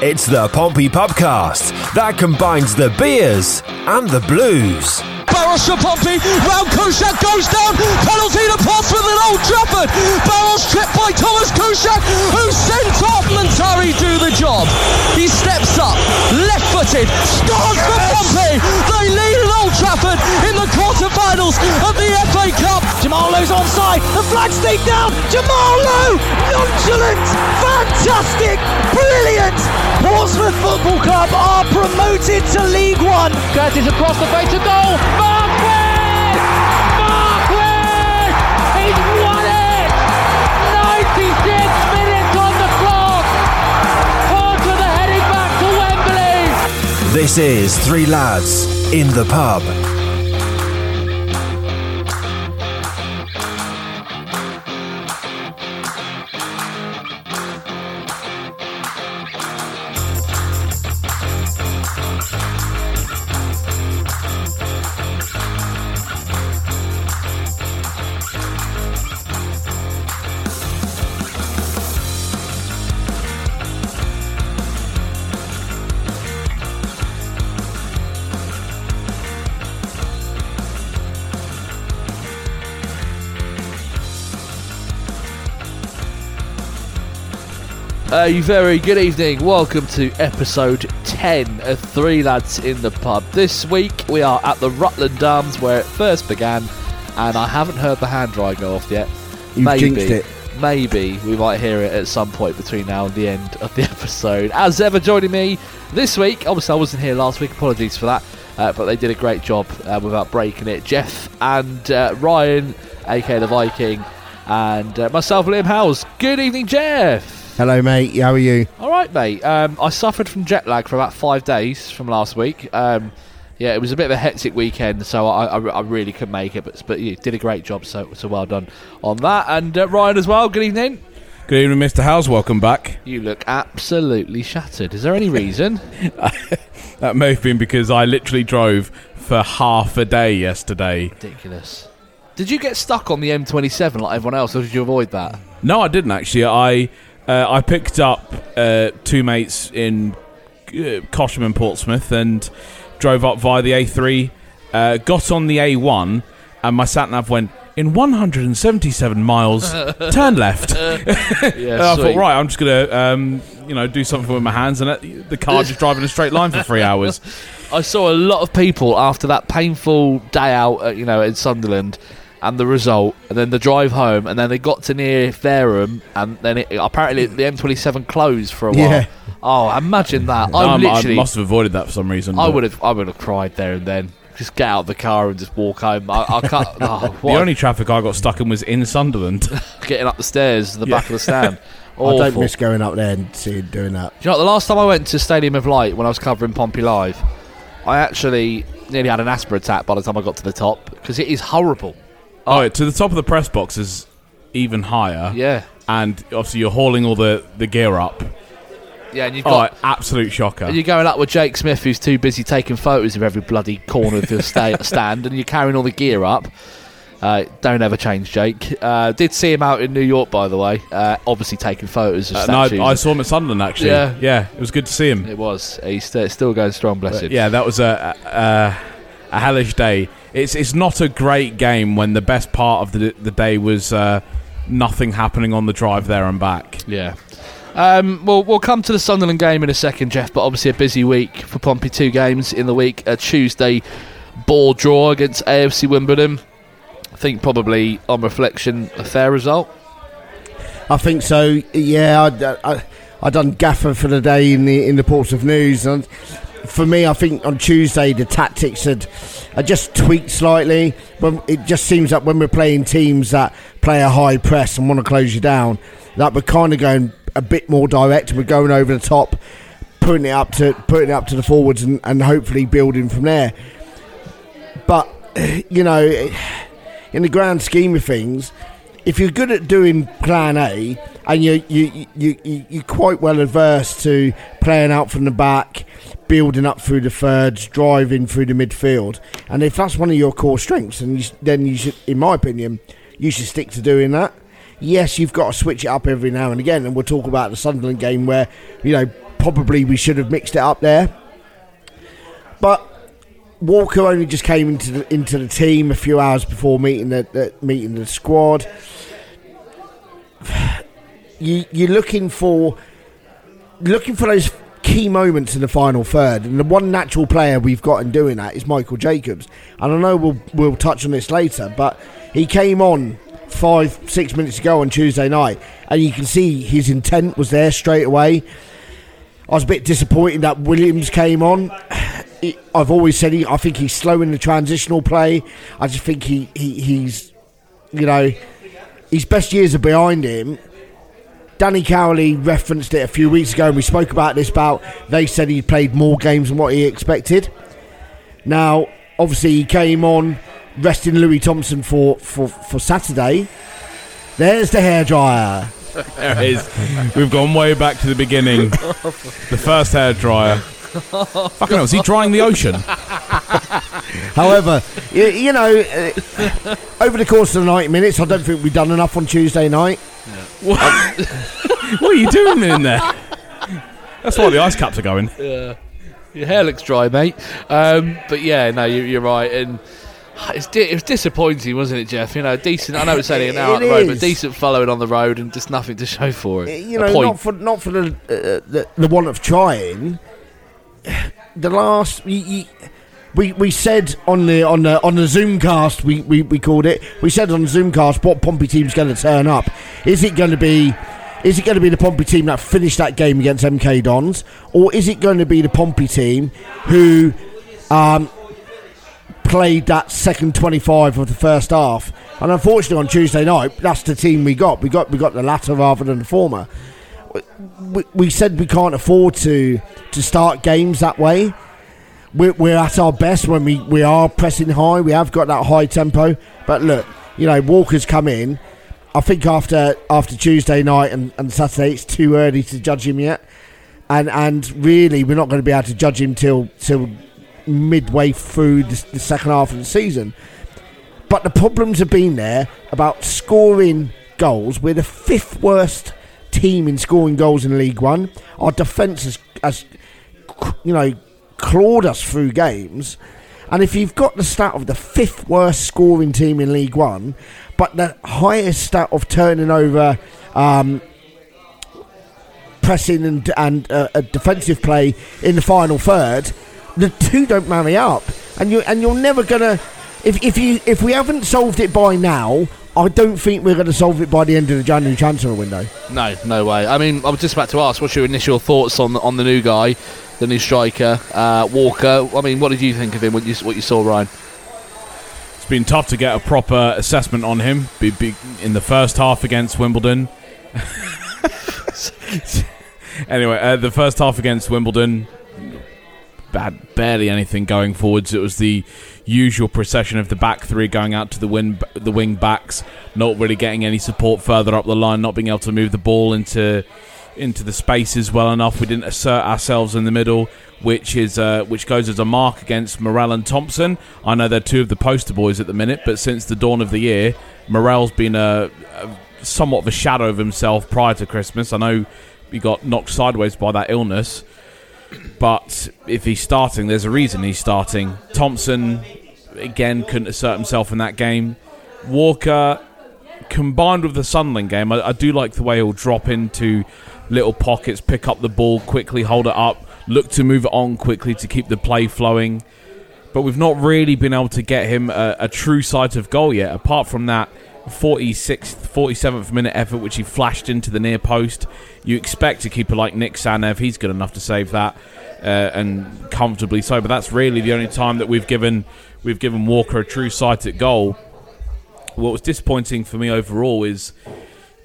It's the Pompey Pubcast that combines the beers and the blues. Baros Pompey, round Kuszczak goes down, penalty to Portsmouth at Old Trafford. Baros tripped by Thomas Kuszczak, who sent off Muntari do the job. He steps up, left-footed, scores for Pompey. They lead at Old Trafford in the quarter-finals of the FA Cup. Jamal Lowe's onside, the flag's stayed down. Jamal Lowe, nonchalant, fantastic, brilliant. Portsmouth Football Club are promoted to League One. Curtis across the face of goal. Marquis! This is Three Lads in the Pub. A very good evening. Welcome to episode 10 of Three Lads in the Pub. This week we are at the Rutland Arms where it first began, and I haven't heard the hand dry go off yet. Maybe, jinxed it. maybe we might hear it at some point between now and the end of the episode. As ever, joining me this week, obviously I wasn't here last week, apologies for that, uh, but they did a great job uh, without breaking it. Jeff and uh, Ryan, aka the Viking, and uh, myself, Liam Howes. Good evening, Jeff. Hello, mate. How are you? All right, mate. Um, I suffered from jet lag for about five days from last week. Um, yeah, it was a bit of a hectic weekend, so I, I, I really couldn't make it. But but you did a great job, so so well done on that. And uh, Ryan as well. Good evening. Good evening, Mr. House. Welcome back. You look absolutely shattered. Is there any reason? That may have been because I literally drove for half a day yesterday. Ridiculous. Did you get stuck on the M27 like everyone else, or did you avoid that? No, I didn't actually. I uh, I picked up uh, two mates in uh, Cosham and Portsmouth and drove up via the A3. Uh, got on the A1, and my sat nav went in 177 miles. turn left. Yeah, And I thought, right, I'm just gonna, um, you know, do something with my hands, and it, the car just driving a straight line for three hours. I saw a lot of people after that painful day out, uh, you know, in Sunderland, and the result, and then the drive home, and then they got to near Fareham, and then it, apparently the M27 closed for a while. Yeah. Oh, imagine that! I Um, I literally, must have avoided that for some reason. I would have, I would have cried there and then. Just get out of the car and just walk home. I, I can't. Oh, The only traffic I got stuck in was in Sunderland. getting up the stairs, to the back of the stand. I don't miss going up there and seeing doing that. Do you know, the last time I went to Stadium of Light when I was covering Pompey Live, I actually nearly had an asthma attack by the time I got to the top because it is horrible. Oh, to the top of the press box is even higher. Yeah, And obviously you're hauling all the, the gear up. yeah, and you've Oh, got absolute shocker. and you're going up with Jake Smith, who's too busy taking photos of every bloody corner of the sta- stand, and you're carrying all the gear up. Uh, don't ever change, Jake. Uh, did see him out in New York, by the way. Uh, obviously taking photos of Uh, no, statues. I, I saw him at Sunderland actually. Yeah. yeah, it was good to see him. it was. He's st- still going strong, bless him. Yeah, that was a, a a hellish day. It's it's not a great game when the best part of the the day was uh, nothing happening on the drive there and back. Yeah. Um, well, we'll come to the Sunderland game in a second, Jeff. But obviously, a busy week for Pompey. Two games in the week. A Tuesday ball draw against AFC Wimbledon. I think probably on reflection, a fair result. I think so. Yeah, I, I, I done gaffer for the day in the in the Portsmouth News, and for me, I think on Tuesday the tactics had, had just tweaked slightly. But it just seems that when we're playing teams that play a high press and want to close you down, that we're kind of going a bit more direct. We're going over the top. putting it up to putting it up to the forwards and, and hopefully building from there. But you know, in the grand scheme of things, if you're good at doing Plan A and you you you you you're quite well averse to playing out from the back, building up through the thirds, driving through the midfield, and if that's one of your core strengths, and you, then you should, in my opinion, you should stick to doing that. Yes, you've got to switch it up every now and again, and we'll talk about the Sunderland game where you know probably we should have mixed it up there, but. Walker only just came into the, into the team a few hours before meeting the, the meeting the squad. You, you're looking for looking for those key moments in the final third, and the one natural player we've got in doing that is Michael Jacobs. And I know we'll we'll touch on this later, but he came on five six minutes ago on Tuesday night, and you can see his intent was there straight away. I was a bit disappointed that Williams came on. He- I've always said he, I think he's slow in the transitional play. I just think he, he he's you know his best years are behind him. Danny Cowley referenced it a few weeks ago, and we spoke about this. About they said he played more games than what he expected. Now, obviously, he came on resting Louis Thompson for, for, for Saturday. There's the hairdryer. There it is. We've gone way back to the beginning. The first hair dryer. Fucking hell, is he drying the ocean? However, you, you know, uh, over the course of the 90 minutes, I don't think we've done enough on Tuesday night. What, what are you doing in there? That's why the ice caps are going. Yeah. Your hair looks dry, mate. Um, but yeah, no, you, you're right. And it's di- it was disappointing, wasn't it, Jeff? You know, decent. I know it's only an hour It on the road, but decent following on the road and just nothing to show for it. You know, not for not for the, uh, the the want of trying. The last you, we we said on the on the on the Zoomcast we, we, we called it. We said on the Zoomcast what Pompey team's going to turn up. Is it going to be? Is it going to be the Pompey team that finished that game against MK Dons, or is it going to be the Pompey team who um, played that second 25 of the first half. And unfortunately, on Tuesday night, that's the team we got. We got we got the latter rather than the former. We, we said we can't afford to to start games that way. We're, we're at our best when we, we are pressing high. We have got that high tempo. But look, you know, Walker's come in. I think after after Tuesday night and, and Saturday, it's too early to judge him yet. And and really, we're not going to be able to judge him till till midway through the, the second half of the season. But the problems have been there about scoring goals. We're the fifth worst team in scoring goals in League One. Our defence has, has, you know, clawed us through games. And if you've got the stat of the fifth worst scoring team in League One, but the highest stat of turning over um, pressing and and uh, a defensive play in the final third, the two don't marry up, and you and you're never gonna. If if you if we haven't solved it by now, I don't think we're going to solve it by the end of the January transfer window. No, no way. I mean, I was just about to ask, what's your initial thoughts on on the new guy, the new striker, uh, Walker? I mean, what did you think of him? What you what you saw, Ryan? It's been tough to get a proper assessment on him be, be, in the first half against Wimbledon. anyway, uh, the first half against Wimbledon, bad, barely anything going forwards. It was the usual procession of the back three going out to the wing, the wing backs, not really getting any support further up the line, not being able to move the ball into into the spaces well enough. We didn't assert ourselves in the middle, which is uh, which goes as a mark against Morrell and Thompson. I know they're two of the poster boys at the minute, but since the dawn of the year, Morrell's been a, a somewhat of a shadow of himself prior to Christmas. I know he got knocked sideways by that illness, but if he's starting, there's a reason he's starting. Thompson again couldn't assert himself in that game. Walker combined with the Sunderland game, I, I do like the way he'll drop into little pockets, pick up the ball quickly, hold it up, look to move it on quickly to keep the play flowing. But we've not really been able to get him a, a true sight of goal yet, apart from that 46th, 47th minute effort which he flashed into the near post. You expect a keeper like Nik Tzanev, he's good enough to save that. Uh, and comfortably so, but that's really the only time that we've given we've given Walker a true sight at goal what was disappointing for me overall is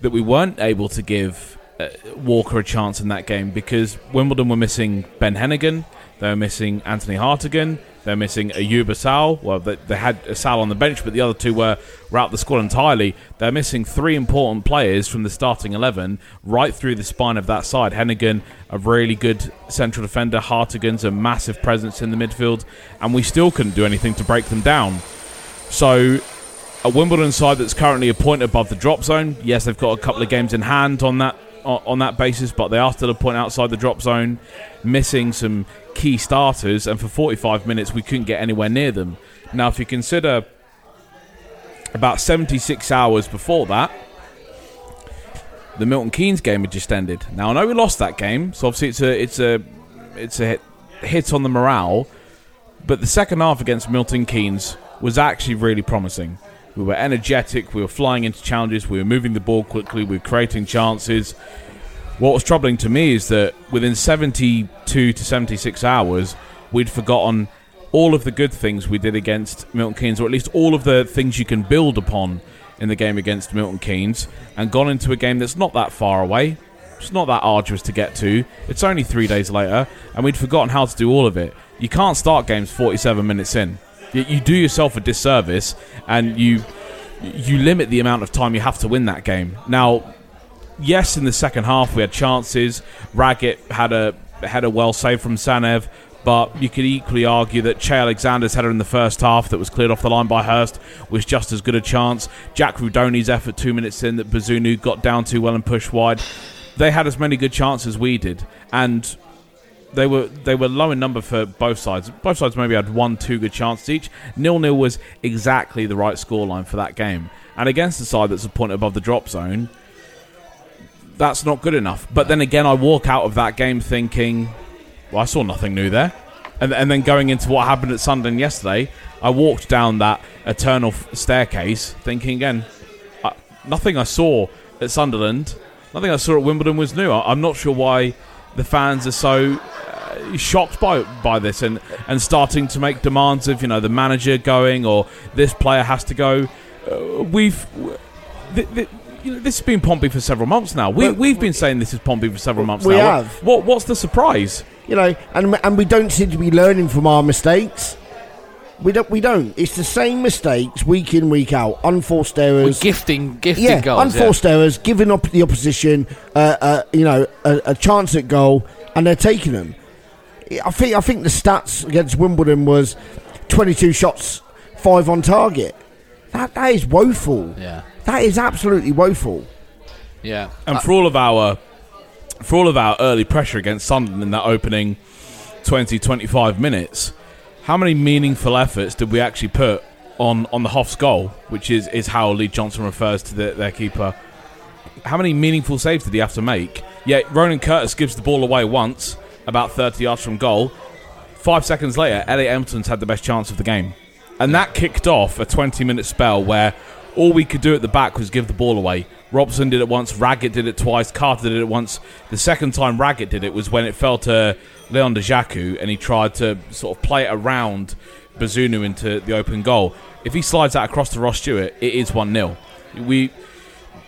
that we weren't able to give uh, Walker a chance in that game because Wimbledon were missing Ben Heneghan, they were missing Anthony Hartigan, they're missing Ayoub Assal. Well, they, they had a Sal on the bench, but the other two were, were out the squad entirely. They're missing three important players from the starting 11 right through the spine of that side. Heneghan, a really good central defender. Hartigan's a massive presence in the midfield. And we still couldn't do anything to break them down. So a Wimbledon side that's currently a point above the drop zone. Yes, they've got a couple of games in hand on that on that basis, but they are still a point outside the drop zone, missing some key starters, and for 45 minutes we couldn't get anywhere near them. Now, if you consider about 76 hours before that, the Milton Keynes game had just ended. Now I know we lost that game, so obviously it's a it's a it's a hit, hit on the morale. But the second half against Milton Keynes was actually really promising. We were energetic, we were flying into challenges, we were moving the ball quickly, we were creating chances. What was troubling to me is that within 72 to 76 hours, we'd forgotten all of the good things we did against Milton Keynes, or at least all of the things you can build upon in the game against Milton Keynes, and gone into a game that's not that far away. It's not that arduous to get to. It's only three days later, and we'd forgotten how to do all of it. You can't start games 47 minutes in. You, do yourself a disservice, and you you limit the amount of time you have to win that game. Now, yes, in the second half we had chances. Raggett had a had a well save from Tzanev, but you could equally argue that Cheye Alexander's header in the first half that was cleared off the line by Hurst was just as good a chance. Jack Rudoni's effort two minutes in that Bazunu got down too well and pushed wide. They had as many good chances as we did, and they were they were low in number for both sides. Both sides maybe had one, two good chances each. Nil nil was exactly the right scoreline for that game. And against the side that's a point above the drop zone, that's not good enough. But then again, I walk out of that game thinking, well, I saw nothing new there. And, and then going into what happened at Sunderland yesterday, I walked down that eternal f- staircase thinking again, uh, nothing I saw at Sunderland, nothing I saw at Wimbledon was new. I, I'm not sure why the fans are so uh, shocked by by this and, and starting to make demands of you know the manager going or this player has to go. Uh, we've th- th- you know, this has been Pompey for several months now. We, But- we've been saying this is Pompey for several months We now. have. What, what's the surprise? you know, and and we don't seem to be learning from our mistakes. We don't. We don't. It's the same mistakes week in, week out. Unforced We're errors. gifting, gifting yeah, goals. yeah. unforced errors, giving up the opposition, uh, uh, you know, a, a chance at goal, and they're taking them. I think. I think the stats against Wimbledon was twenty-two shots, five on target. That that is woeful. Yeah, That is absolutely woeful. yeah. And Uh, for all of our for all of our early pressure against Sunderland in that opening 20 25 minutes, how many meaningful efforts did we actually put on on the Hoff's goal, which is is how Lee Johnson refers to the, their keeper? How many meaningful saves did he have to make? Yet Ronan Curtis gives the ball away once, about 30 yards from goal. Five seconds later, Elliot Embleton's had the best chance of the game. And that kicked off a 20 minute spell where all we could do at the back was give the ball away. Robson did it once, Raggett did it twice, Carter did it once. The second time Raggett did it was when it fell to Leon Dajaku and he tried to sort of play it around Bazunu into the open goal. If he slides that across to Ross Stewart, it is 1 0. We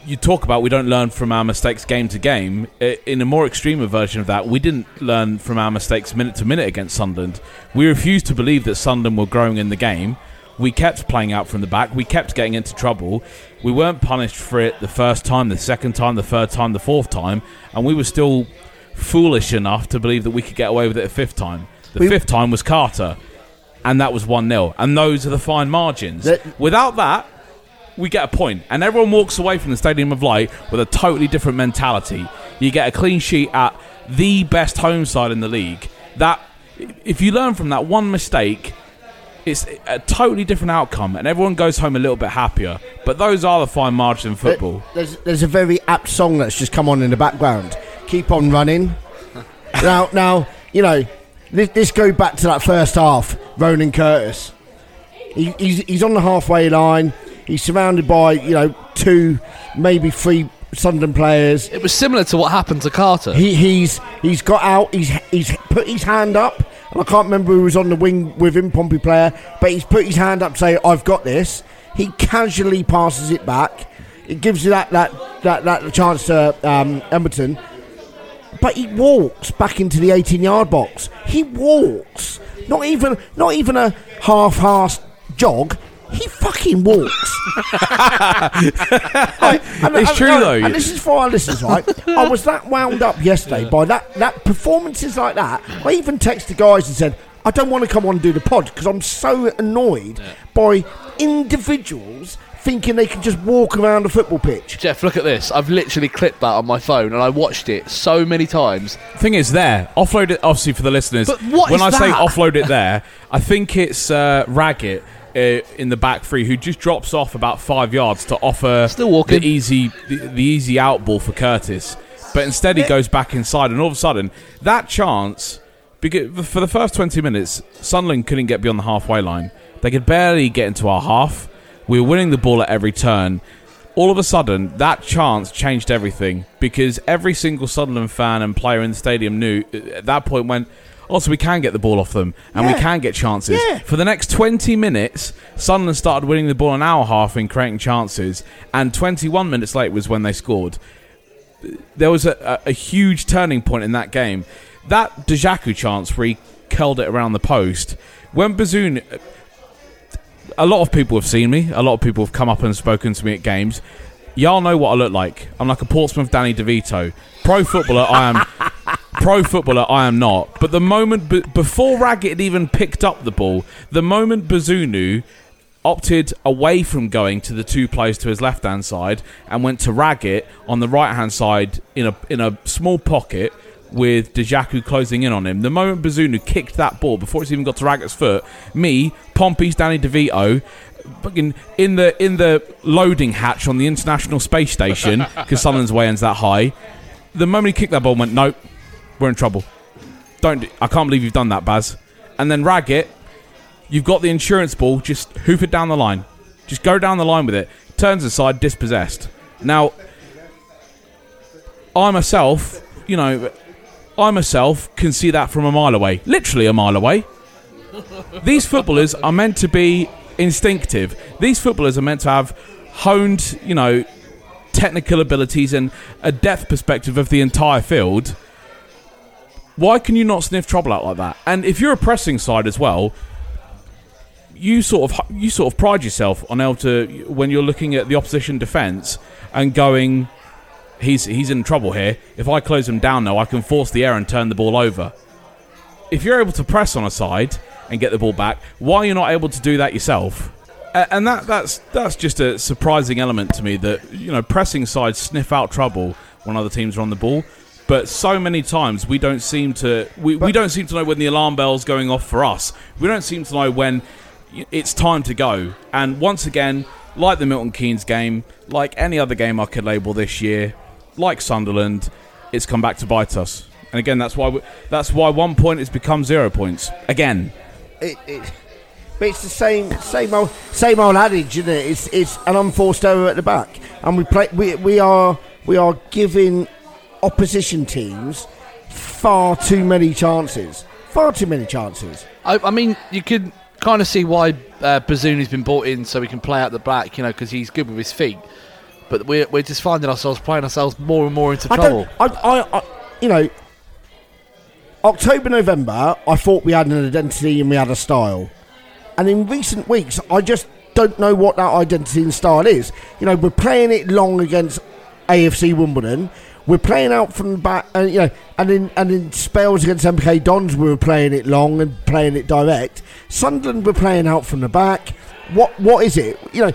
you talk about we don't learn from our mistakes game to game. In a more extreme version of that, we didn't learn from our mistakes minute to minute against Sunderland. We refused to believe that Sunderland were growing in the game. We kept playing out from the back. We kept getting into trouble. We weren't punished for it the first time, the second time, the third time, the fourth time, and we were still foolish enough to believe that we could get away with it a fifth time. The We- fifth time was Carter, and that was 1 0. And those are the fine margins. That- Without that, we get a point, and everyone walks away from the Stadium of Light with a totally different mentality. You get a clean sheet at the best home side in the league. That if you learn from that one mistake, it's a totally different outcome, and everyone goes home a little bit happier. But those are the fine margins in football. There's, there's a very apt song that's just come on in the background. Keep on running. now, now, you know, this, this go back to that first half. Ronan Curtis. He, he's, he's on the halfway line. He's surrounded by, you know, two, maybe three Sunderland players. It was similar to what happened to Carter. He, he's he's got out. He's he's put his hand up. And I can't remember who was on the wing with him, Pompey player, but he's put his hand up, saying, "I've got this." He casually passes it back. It gives you that that that, that chance to um, Embleton. But he walks back into the 18-yard box. He walks. Not even not even a half-assed jog. He fucking walks. Right, and- It's and- true, and- though. And this is for our listeners, right? I was that wound up yesterday by that, that performances like that. I even texted guys and said, I don't want to come on and do the pod because I'm so annoyed by individuals thinking they can just walk around a football pitch. Jeff, look at this. I've literally clipped that on my phone and I watched it so many times. thing is there offload it obviously for the listeners But what when is i say offload it there i think it's uh, raggett uh, in the back three who just drops off about five yards to offer Still walking. the easy the, the easy out ball for curtis. But instead he goes back inside and all of a sudden that chance because for the first 20 minutes sunderland couldn't get beyond the halfway line. They could barely get into our half. We were winning the ball at every turn. All of a sudden, that chance changed everything because every single Sunderland fan and player in the stadium knew uh, at that point when, also, we can get the ball off them and we Yeah. can get chances. Yeah. For the next 20 minutes, Sunderland started winning the ball an hour half in creating chances, and 21 minutes late was when they scored. There was a, a, a huge turning point in that game. That Dajaku chance where he curled it around the post. When Bazoon a lot of people have seen me. A lot of people have come up and spoken to me at games. Y'all know what I look like. I'm like a Portsmouth Danny DeVito. Pro footballer, I am. Pro footballer, I am not. But the moment b- before Raggett had even picked up the ball, the moment Bazunu opted away from going to the two players to his left hand side and went to Raggett on the right hand side in a in a small pocket with Dajaku closing in on him. The moment Bazunu kicked that ball before it's even got to Raggett's foot, me, Pompey's Danny DeVito, fucking in the in the loading hatch on the International Space Station because Sunderland's way ends that high. The moment he kicked that ball, went nope, we're in trouble. Don't do- I can't believe you've done that, Baz. And then Raggett, you've got the insurance ball, just hoof it down the line. Just go down the line with it. Turns aside, dispossessed. Now, I myself, you know, I myself can see that from a mile away. Literally a mile away. These footballers are meant to be instinctive. These footballers are meant to have honed, you know, technical abilities and a depth perspective of the entire field. Why can you not sniff trouble out like that? And if you're a pressing side as well, you sort of you sort of pride yourself on able to when you're looking at the opposition defence and going, he's he's in trouble here. If I close him down now, I can force the air and turn the ball over. If you're able to press on a side and get the ball back, why are you not able to do that yourself? And that that's that's just a surprising element to me that you know pressing sides sniff out trouble when other teams are on the ball. But so many times we don't seem to we, we don't seem to know when the alarm bell's going off for us. We don't seem to know when it's time to go. And once again, like the Milton Keynes game, like any other game I could label this year, like Sunderland, it's come back to bite us. And again, that's why we, that's why one point has become zero points again. It, it, but it's the same same old same old adage, isn't it? It's it's an unforced error at the back, and we play we we are we are giving opposition teams far too many chances, far too many chances. I, I mean, you could kind of see why uh, Bazunu's been brought in so he can play out the back, you know, because he's good with his feet. But we're, we're just finding ourselves playing ourselves more and more into trouble. I, I, I, you know, October, November, I thought we had an identity and we had a style, and in recent weeks, I just don't know what that identity and style is. You know, we're playing it long against AFC Wimbledon. We're playing out from the back, and you know, and in and in spells against MK Dons, we were playing it long and playing it direct. Sunderland, we're playing out from the back. What what is it? You know,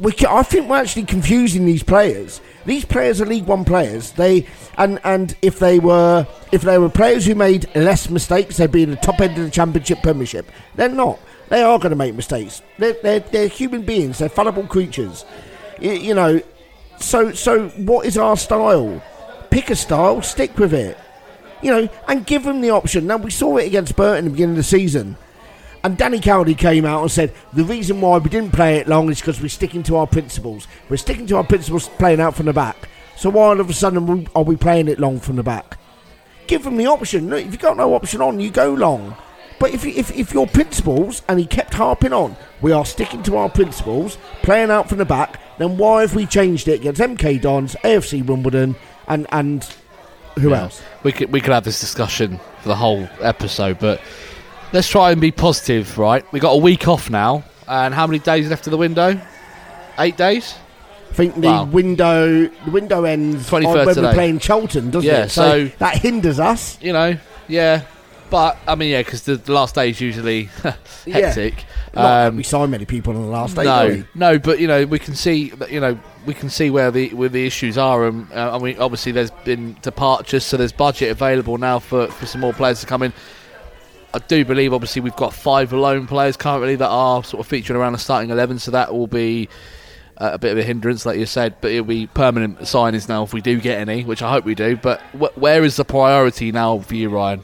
we ca- I think we're actually confusing these players. These players are League One players. They and and if they were if they were players who made less mistakes, they'd be in the top end of the Championship Premiership. They're not. They are going to make mistakes. They're, they're they're human beings. They're fallible creatures. You, you know. So so what is our style? Pick a style, stick with it. You know, and give them the option. Now we saw it against Burton at the beginning of the season. And Danny Cowley came out and said the reason why we didn't play it long is because we're sticking to our principles. We're sticking to our principles, playing out from the back. So why all of a sudden are we playing it long from the back? Give them the option. Look, if you've got no option on, you go long. But if, if if your principles, and he kept harping on, we are sticking to our principles, playing out from the back, then why have we changed it against MK Dons, AFC Wimbledon, and and who Yeah. else? We could we could have this discussion for the whole episode, but let's try and be positive, right? We got a week off now, and how many days left of the window? Eight days. I think the Wow. window the window ends 23rd on when we're playing Charlton, doesn't Yeah, it? So, so- that hinders us. You know, yeah. But I mean, yeah, because the, the last day is usually hectic. Not Um, we sign many people on the last day. no, no, but you know we can see you know we can see where the where the issues are, and uh, I mean obviously there's been departures, so there's budget available now for for some more players to come in. I do believe obviously we've got five loan players currently that are sort of featuring around the starting eleven, so that will be. Uh, a bit of a hindrance, like you said, but it'll be permanent signings now if we do get any, which I hope we do. But wh- where is the priority now for you, Ryan?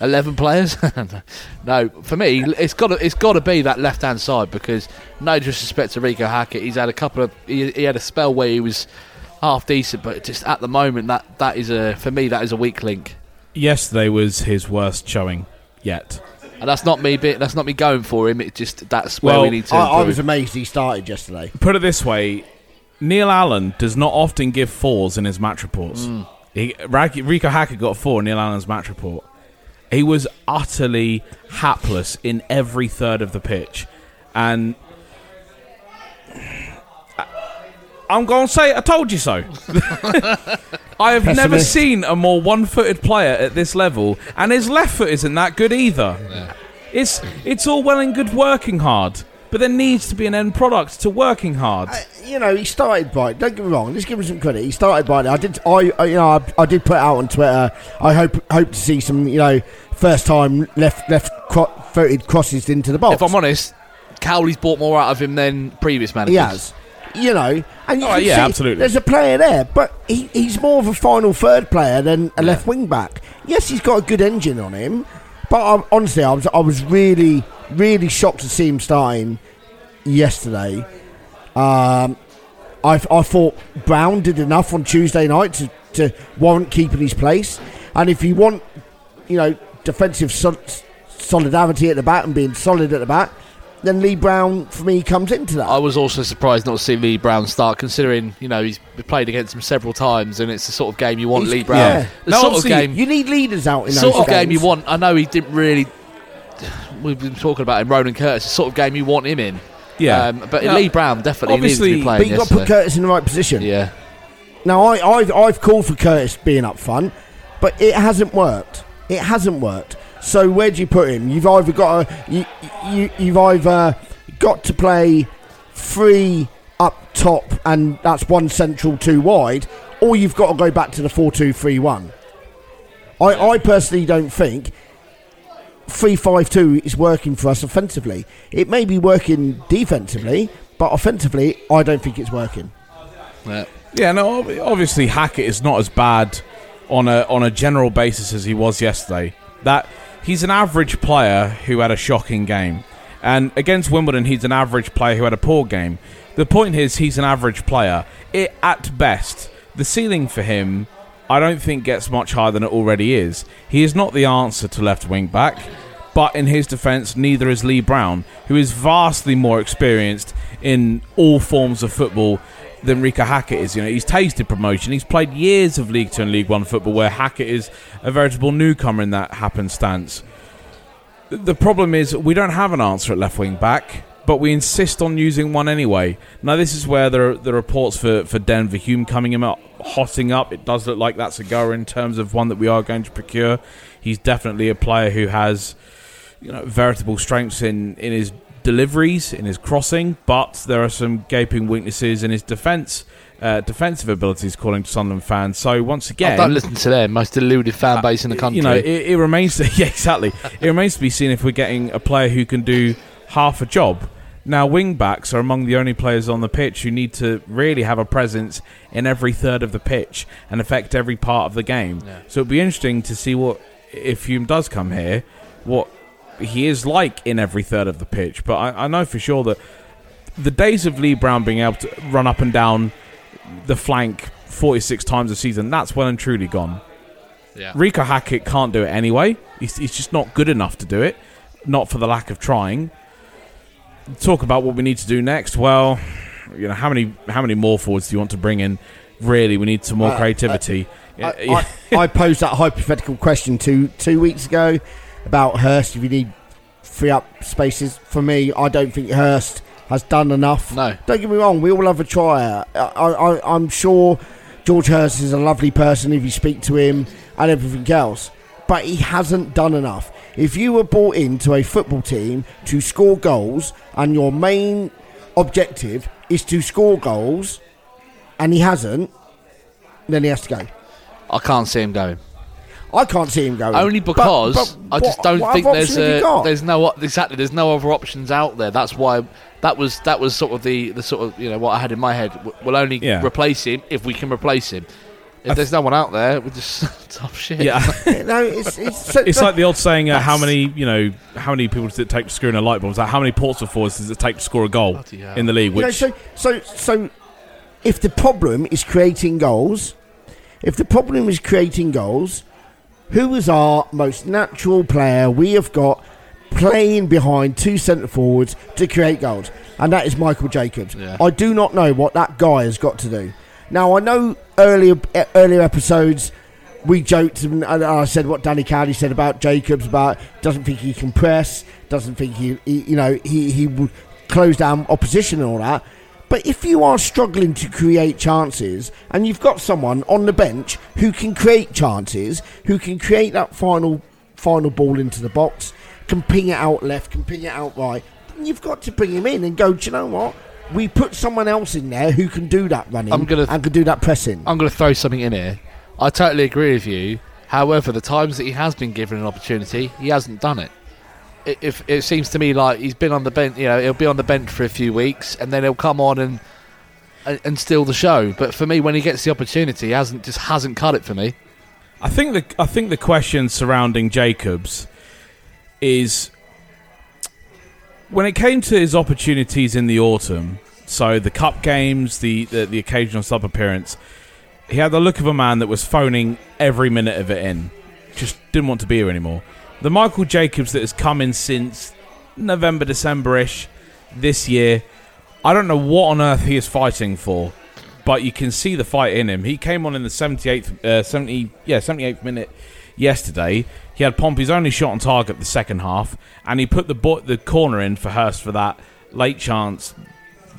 Eleven players? no, for me, it's got to it's got to be that left hand side because no disrespect to Reeco Hackett, he's had a couple of he, he had a spell where he was half decent, but just at the moment that that is a for me that is a weak link, Yesterday was his worst showing yet. and that's not me. Bit that's not me going for him. It just that's where Well, we need to. I, I was amazed he started yesterday. Put it this way, Neil Allen does not often give fours in his match reports. Mm. He, Reeco Hackett got four in Neil Allen's match report. He was utterly hapless in every third of the pitch, and I'm going to say, I told you so. I have never seen a more one-footed player at this level, and his left foot isn't that good either. It's it's all well and good working hard, but there needs to be an end product to working hard. Uh, you know, he started by. Don't get me wrong. Let's give him some credit. He started by. I did. I, I you know, I, I did put out on Twitter. I hope hope to see some. You know, first time left left cro- footed crosses into the box. if I'm honest, Cowley's bought more out of him than previous managers. he has. You know, and you Oh, can yeah, see absolutely. There's a player there, but he, he's more of a final third player than a left wing back. Yes, he's got a good engine on him, but um, honestly, I was I was really really shocked to see him starting yesterday. Um, I, I thought Brown did enough on Tuesday night to, to warrant keeping his place, and if you want, you know, defensive sol- solidarity at the back and being solid at the back, then Lee Brown for me comes into that. I was also surprised not to see Lee Brown start, considering you know he's played against him several times, and it's the sort of game you want He's- Lee Brown. yeah. The No, sort of game, You need leaders out in that sort of game you want. I know he didn't really. We've been talking about him, Ronan Curtis. The sort of game you want him in. Yeah. um, but No, Lee Brown definitely needs to obviously- be But playing you got to put. Curtis in the right position. Yeah, Now I, I've I've called for Curtis being up front, but it hasn't worked. It hasn't worked. So where do you put him? You've either got to, you, you you've either got to play three up top, and that's one central, two wide, or you've got to go back to the four-two-three-one. I, I personally don't think three five two is working for us offensively. It may be working defensively, but offensively, I don't think it's working. yeah. Yeah, no. Obviously, Hackett is not as bad on a on a general basis as he was yesterday. That he's an average player who had a shocking game, and against Wimbledon, he's an average player who had a poor game. The point is, he's an average player. It at best, the ceiling for him, I don't think gets much higher than it already is. He is not the answer to left wing back. But in his defence, neither is Lee Brown, who is vastly more experienced in all forms of football than Reeco Hackett is. You know, he's tasted promotion. He's played years of League Two and League One football, where Hackett is a veritable newcomer in that happenstance. The problem is we don't have an answer at left wing back, but we insist on using one anyway. Now this is where the the reports for for Denver Hume coming him up, hotting up. It does look like that's a goer in terms of one that we are going to procure. He's definitely a player who has you know veritable strengths in in his deliveries, in his crossing, but there are some gaping weaknesses in his defence. Uh, defensive abilities, according to Sunderland fans. So once again, don't listen to them. Most deluded fan base in the country. you know, it, it remains to yeah, exactly. it remains to be seen if we're getting a player who can do half a job. Now, wing backs are among the only players on the pitch who need to really have a presence in every third of the pitch and affect every part of the game. So it'll be interesting to see what if Hume does come here, what he is like in every third of the pitch. But I, I know for sure that the days of Lee Brown being able to run up and down the flank 46 times a season, that's well and truly gone. Yeah. Reeco Hackett can't do it anyway. He's, he's just not good enough to do it, not for the lack of trying. Talk about what we need to do next. Well, you know, how many how many more forwards do you want to bring in? Really, we need some more Uh, creativity. I, I, I posed that hypothetical question two two weeks ago about Hurst. If you need free up spaces, for me, I don't think Hurst has done enough. No. Don't get me wrong. We all have a try. I, I, I'm sure George Hurst is a lovely person if you speak to him and everything else, but he hasn't done enough. If you were brought into a football team to score goals and your main objective is to score goals, and he hasn't, then he has to go. I can't see him going. I can't see him going. Only because but I just what- don't what think there's option have you a, there's no exactly there's no other options out there. That's why that was that was sort of the, the sort of you know what I had in my head. We'll only Yeah. replace him if we can replace him. If there's no one out there, we're just tough shit. yeah. no, it's it's, so, It's like the old saying, uh, "How many, you know, how many people does it take to screw in a light bulb?" It's like how many Portsmouth forwards does it take to score a goal in the league? you know, Which so so so if the problem is creating goals, if the problem is creating goals, who is our most natural player we have got playing behind two centre forwards to create goals? And that is Michael Jacobs. Yeah. I do not know what that guy has got to do. Now I know earlier earlier episodes we joked and, I said what Danny Cowley said about Jacobs about doesn't think he can press, doesn't think he, he you know he he would close down opposition and all that. But if you are struggling to create chances and you've got someone on the bench who can create chances, who can create that final final ball into the box, can ping it out left, can ping it out right, you've got to bring him in and go, do you know what? We put someone else in there who can do that running I'm gonna- and can do that pressing. I'm going to throw something in here. I totally agree with you. However, the times that he has been given an opportunity, he hasn't done it. It, if, it seems to me like he's been on the bench. You know, he'll be on the bench for a few weeks, and then he'll come on and and, and steal the show. But for me, when he gets the opportunity, he hasn't just hasn't cut it for me. I think the I think the question surrounding Jacobs is when it came to his opportunities in the autumn. So the cup games, the the, the occasional sub appearance, he had the look of a man that was phoning every minute of it in. Just didn't want to be here anymore. The Michael Jacobs that has come in since November, December ish this year, I don't know what on earth he is fighting for, but you can see the fight in him. He came on in the 78th, uh, 70, yeah, 78th minute yesterday. He had Pompey's only shot on target the second half, and he put the bo- the corner in for Hurst for that late chance.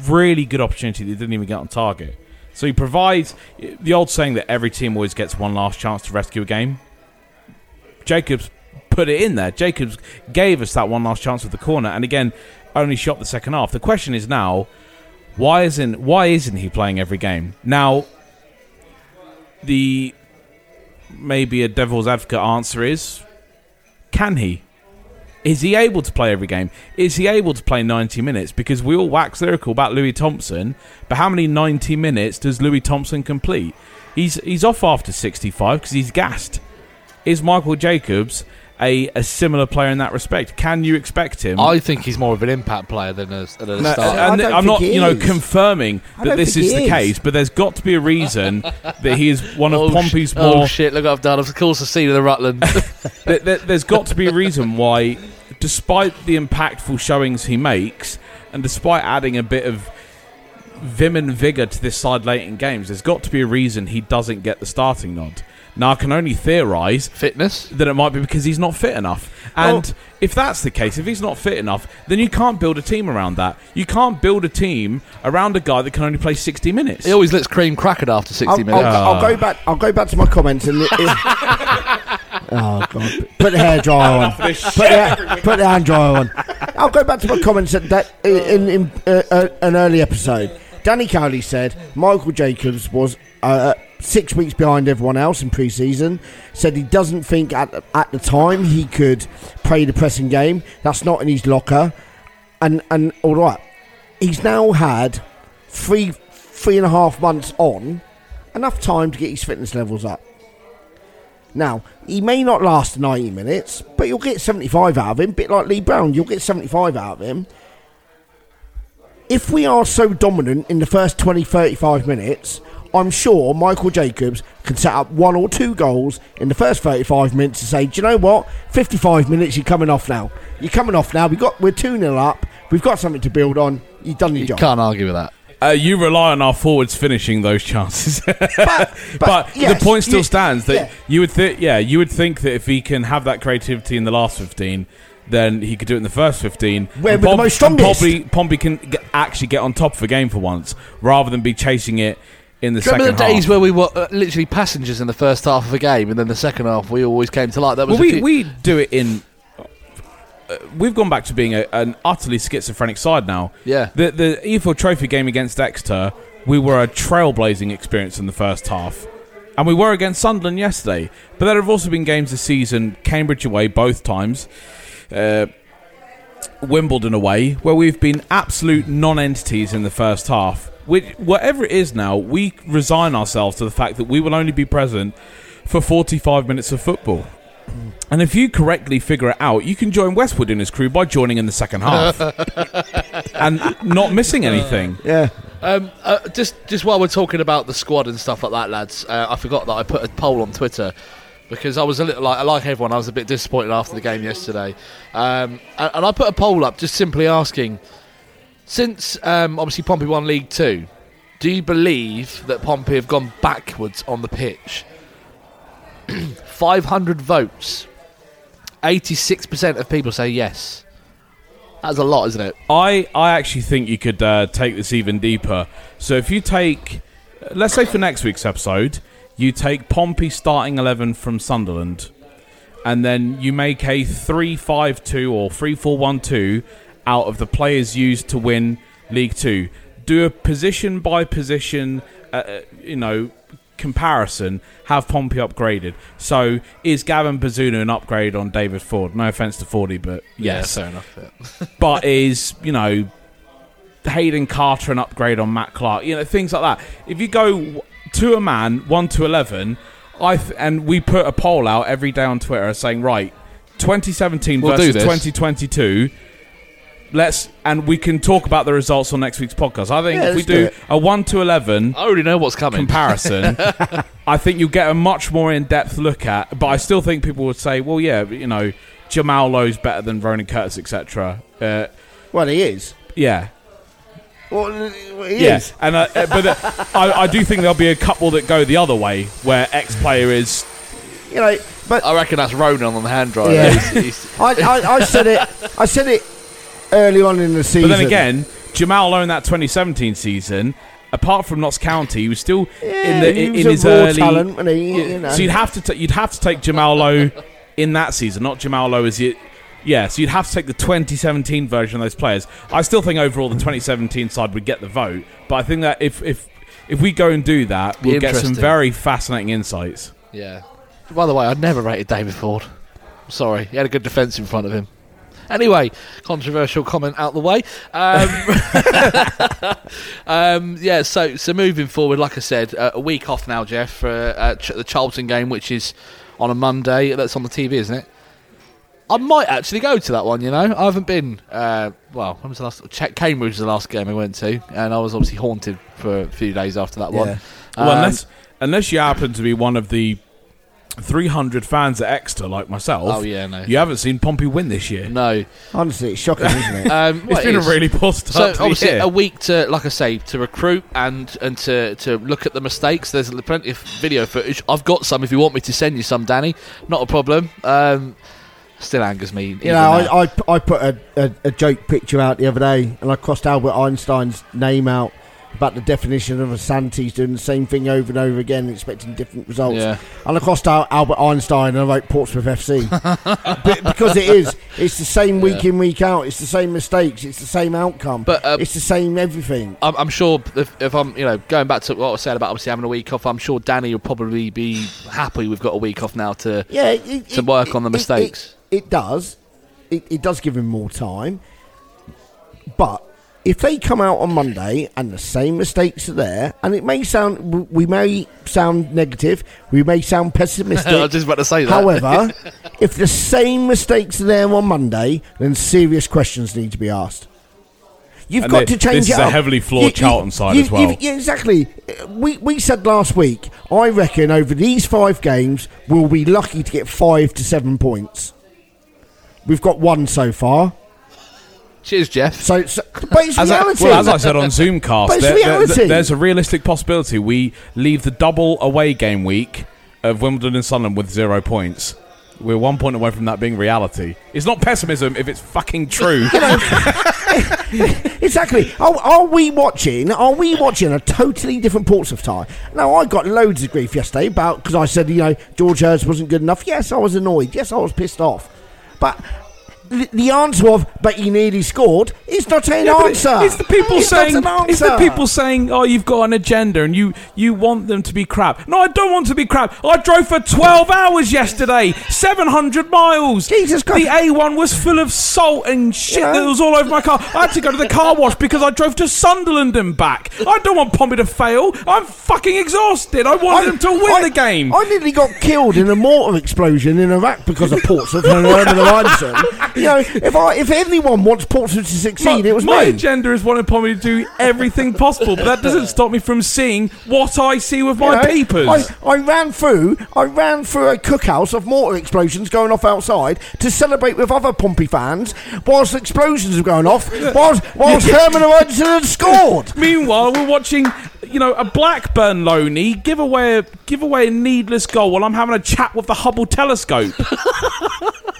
Really good opportunity that didn't even get on target. So he provides the old saying that every team always gets one last chance to rescue a game. Jacobs put it in there. Jacobs gave us that one last chance with the corner, and again, only shot the second half. The question is now, why isn't why isn't he playing every game now? The maybe a devil's advocate answer is, can he? Is he able to play every game? Is he able to play 90 minutes? Because we all wax lyrical about Louis Thompson, but how many 90 minutes does Louis Thompson complete? He's he's off after 65 because he's gassed. Is Michael Jacobs a, a similar player in that respect? Can you expect him? I think he's more of an impact player than a, than a No, starter. I and don't I'm not, you know, confirming that this think is the is. case, but there's got to be a reason that he is one of oh, Pompey's sh- more. Oh shit! Look what I've done. Of course, I've seen the Rutland. there, there, there's got to be a reason why, despite the impactful showings he makes, and despite adding a bit of vim and vigour to this side late in games, there's got to be a reason he doesn't get the starting nod. Now, I can only theorise Fitness. that it might be because he's not fit enough. And if that's the case, if he's not fit enough, then you can't build a team around that. You can't build a team around a guy that can only play 60 minutes. He always lets cream crackered after 60 I'll, minutes. I'll, I'll go back. I'll go back to my comments and. It, oh god! Put the hair dryer on. Put the, put the hand dryer on. I'll go back to my comments at that in, in uh, uh, an early episode. Danny Cowley said Michael Jacobs was uh, six weeks behind everyone else in pre-season. Said he doesn't think at at the time he could play the pressing game. That's not in his locker. And and all right, he's now had three three and a half months on enough time to get his fitness levels up. Now, he may not last 90 minutes, but you'll get 75 out of him, bit like Lee Brown, you'll get 75 out of him. If we are so dominant in the first 20 35 minutes, I'm sure Michael Jacobs can set up one or two goals in the first 35 minutes to say, do you know what? 55 minutes, you're coming off now. You're coming off now. We got we're 2 0 up. We've got something to build on. You've done your you job. can't argue with that. Uh, you rely on our forwards finishing those chances, but, but yes, the point still you- stands that yeah. you would think, yeah, you would think that if he can have that creativity in the last fifteen, then he could do it in the first fifteen. Where And we're the most and strongest. Pompey, Pompey can get, actually get on top of a game for once, rather than be chasing it in the remember the days half. where we were uh, literally passengers in the first half of a game, and then the second half we always came to light? That was well, we, few- we do it in. Uh, we've gone back to being a, an utterly schizophrenic side now. Yeah. The the EFL Trophy game against Exeter, we were a trailblazing experience in the first half, and we were against Sunderland yesterday. But there have also been games this season, Cambridge away both times, uh, Wimbledon away, where we've been absolute non-entities in the first half. Which, whatever it is now, we resign ourselves to the fact that we will only be present for 45 minutes of football. And if you correctly figure it out, you can join Westwood in his crew by joining in the second half and not missing anything. Yeah. Um, uh, just just while we're talking about the squad and stuff like that, lads, uh, I forgot that I put a poll on Twitter because I was a little like like everyone, I was a bit disappointed after the game yesterday, um, and, and I put a poll up just simply asking, since um, obviously Pompey won League Two, do you believe that Pompey have gone backwards on the pitch? Five hundred votes, eighty-six percent of people say yes. That's a lot, isn't it? I, I actually think you could uh, take this even deeper. So if you take, let's say for next week's episode, you take Pompey starting 11 from Sunderland, and then you make a 3 5 2 or 3 4 1 2 out of the players used to win League Two. Do a position by position, uh, uh, you know, comparison. Have Pompey upgraded? So is Gavin Bazunu an upgrade on David Forde? No offense to Fordy, but yes, fair enough. yeah. but is you know Hayden Carter an upgrade on Matt Clarke? You know things like that. If you go to a man one to eleven, I th- and we put a poll out every day on Twitter saying right, 2017 We'll versus 2022. Let's and we can talk about the results on next week's podcast. I think Yeah, if we do do a one to eleven I already know what's coming. comparison, I think you'll get a much more in depth look at. But I still think people would say, well, yeah, you know, Jamal Lowe's better than Ronan Curtis, etc. Uh, Well, he is. yeah, Well, he yeah, is. and uh, uh, but uh, I, I do think there'll be a couple that go the other way, where X player is You know, but I reckon that's Ronan on the hand drive. Yeah. He's- he's- I, I, I said it. I said it early on in the season. But then again, Jamal Lowe in that 2017 season, apart from Notts County, he was still in the he in, was in his raw early. talent, he? You know. So you'd have to ta- you'd have to take Jamal Lowe in that season, not Jamal Lowe as you. Yeah, so you'd have to take the 2017 version of those players. I still think overall the 2017 side would get the vote, but I think that if if if we go and do that, we'll get some very fascinating insights. yeah. By the way, I'd never rated David Forde. Sorry, he had a good defence in front of him. Anyway, controversial comment out the way. Um, um, yeah, so so moving forward, like I said, uh, a week off now, Jeff, for uh, Ch- the Charlton game, which is on a Monday. That's on the TV, isn't it? I might actually go to that one. You know, I haven't been. Uh, well, when was the last? Ch- Cambridge was the last game I went to, and I was obviously haunted for a few days after that one. Yeah. Well, Um, unless unless you happen to be one of the 300 fans at Exeter like myself, Oh yeah, no, you haven't seen Pompey win this year. no. Honestly, it's shocking, isn't it? Um, It's well, it been a really poor start So to the obviously year. a week to, like I say, to recruit and and to, to look at the mistakes. There's plenty of video footage. I've got some. If you want me to send you some, Danny, not a problem. Um, still angers me. You know. I, I, I put a, a, a joke picture out the other day, and I crossed Albert Einstein's name out about the definition of a Santis doing the same thing over and over again, expecting different results. yeah, And I crossed out Albert Einstein and I wrote Portsmouth FC. Be- because it is. It's the same week in, week out. It's the same mistakes. It's the same outcome. but uh, it's the same everything. I'm, I'm sure if, if I'm, you know, going back to what I said about obviously having a week off, I'm sure Danny will probably be happy we've got a week off now to. Yeah, it, to it- work on the it- it- mistakes. It, it does. It, it does give him more time. But if they come out on Monday and the same mistakes are there, and it may sound, we may sound negative, we may sound pessimistic. I was pessimistic. just about to say that. However, if the same mistakes are there on Monday, then serious questions need to be asked. You've And got thi- to change this it is a up. heavily flawed Charlton side you- as well. you- yeah, exactly. We we said last week. I reckon over these five games, we'll be lucky to get five to seven points. We've got one so far. Cheers, Jeff. So, so but it's As I, reality. well, as I said on Zoomcast, But there- there- there's a realistic possibility we leave the double away game week of Wimbledon and Sunderland with zero points. We're one point away from that being reality. It's not pessimism if it's fucking true. Exactly. Are, are we watching? Are we watching a totally different Portsmouth tie? Now, I got loads of grief yesterday about because I said you know George Hurst wasn't good enough. Yes, I was annoyed. Yes, I was pissed off. But the, the answer of "but he nearly scored" is not an Yeah, answer. It's the people It's saying. an It's the people saying, "Oh, you've got an agenda, and you you want them to be crap." No, I don't want to be crap. I drove for twelve hours yesterday, seven hundred miles. Jesus Christ. The A1 was full of salt and shit Yeah. that was all over my car. I had to go to the car wash because I drove to Sunderland and back. I don't want Pompey to fail. I'm fucking exhausted. I want them to win I- the game. I nearly got killed in a mortar explosion in Iraq because of Portsmouth and Herman Robinson. You know, if I if anyone wants Portsmouth to succeed, it was my me. agenda is wanting Pompey to do everything possible, but that doesn't stop me from seeing what I see with You my know, peepers. I, I ran through I ran through a cookhouse of mortar explosions going off outside to celebrate with other Pompey fans whilst explosions were going off whilst, whilst Herman Robinson had scored. Meanwhile, we're watching, you know, a Blackburn loney give away a give away a needless goal while I'm having a chat with the Hubble telescope.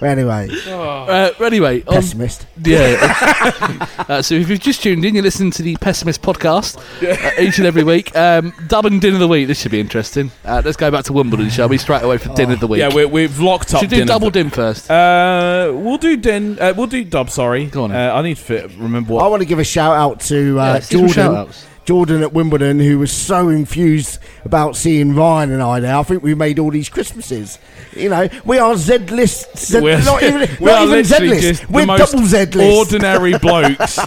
Anyway, Uh, anyway, on, pessimist. yeah. uh, so if you've just tuned in, you're listening to the Pessimist podcast uh, each and every week. Um, dub and din of the week. This should be interesting. Uh, let's go back to Wimbledon, shall we? Straight away for din of the week. yeah, we're, we've locked up. should do double din first. Uh, we'll do din. Uh, we'll do dub. Sorry, Go on Uh. I need to fit, remember I want to give a shout out to Yeah, uh, let's do some Jordan. Shout-outs. Jordan at Wimbledon, who was so infused about seeing Ryan and I there. I think we made all these Christmases. You know, we are Z list. Z, We're, not even, we not even Z literally list. We're the double Z list. ordinary blokes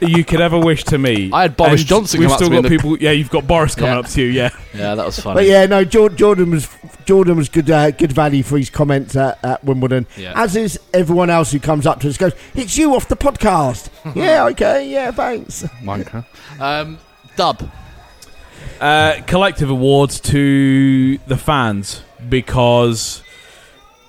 you could ever wish to meet. I had Boris And Johnson We've come up still to me got in the- people. Yeah, you've got Boris coming Yeah. up to you. Yeah. Yeah, that was funny. But yeah, no, Jordan was Jordan was good uh, good value for his comments at, at Wimbledon. Yeah. As is everyone else who comes up to us goes, "It's you off the podcast." yeah, okay, yeah, thanks. Wanker. Um, dub. Uh, collective awards to the fans because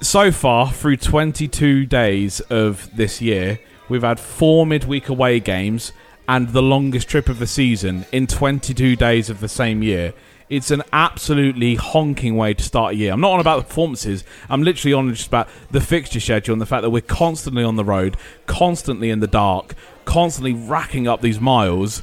so far through 22 days of this year we've had four midweek away games and the longest trip of the season in 22 days of the same year. It's an absolutely honking way to start a year. I'm not on about the performances. I'm literally on just about the fixture schedule and the fact that we're constantly on the road constantly in the dark constantly racking up these miles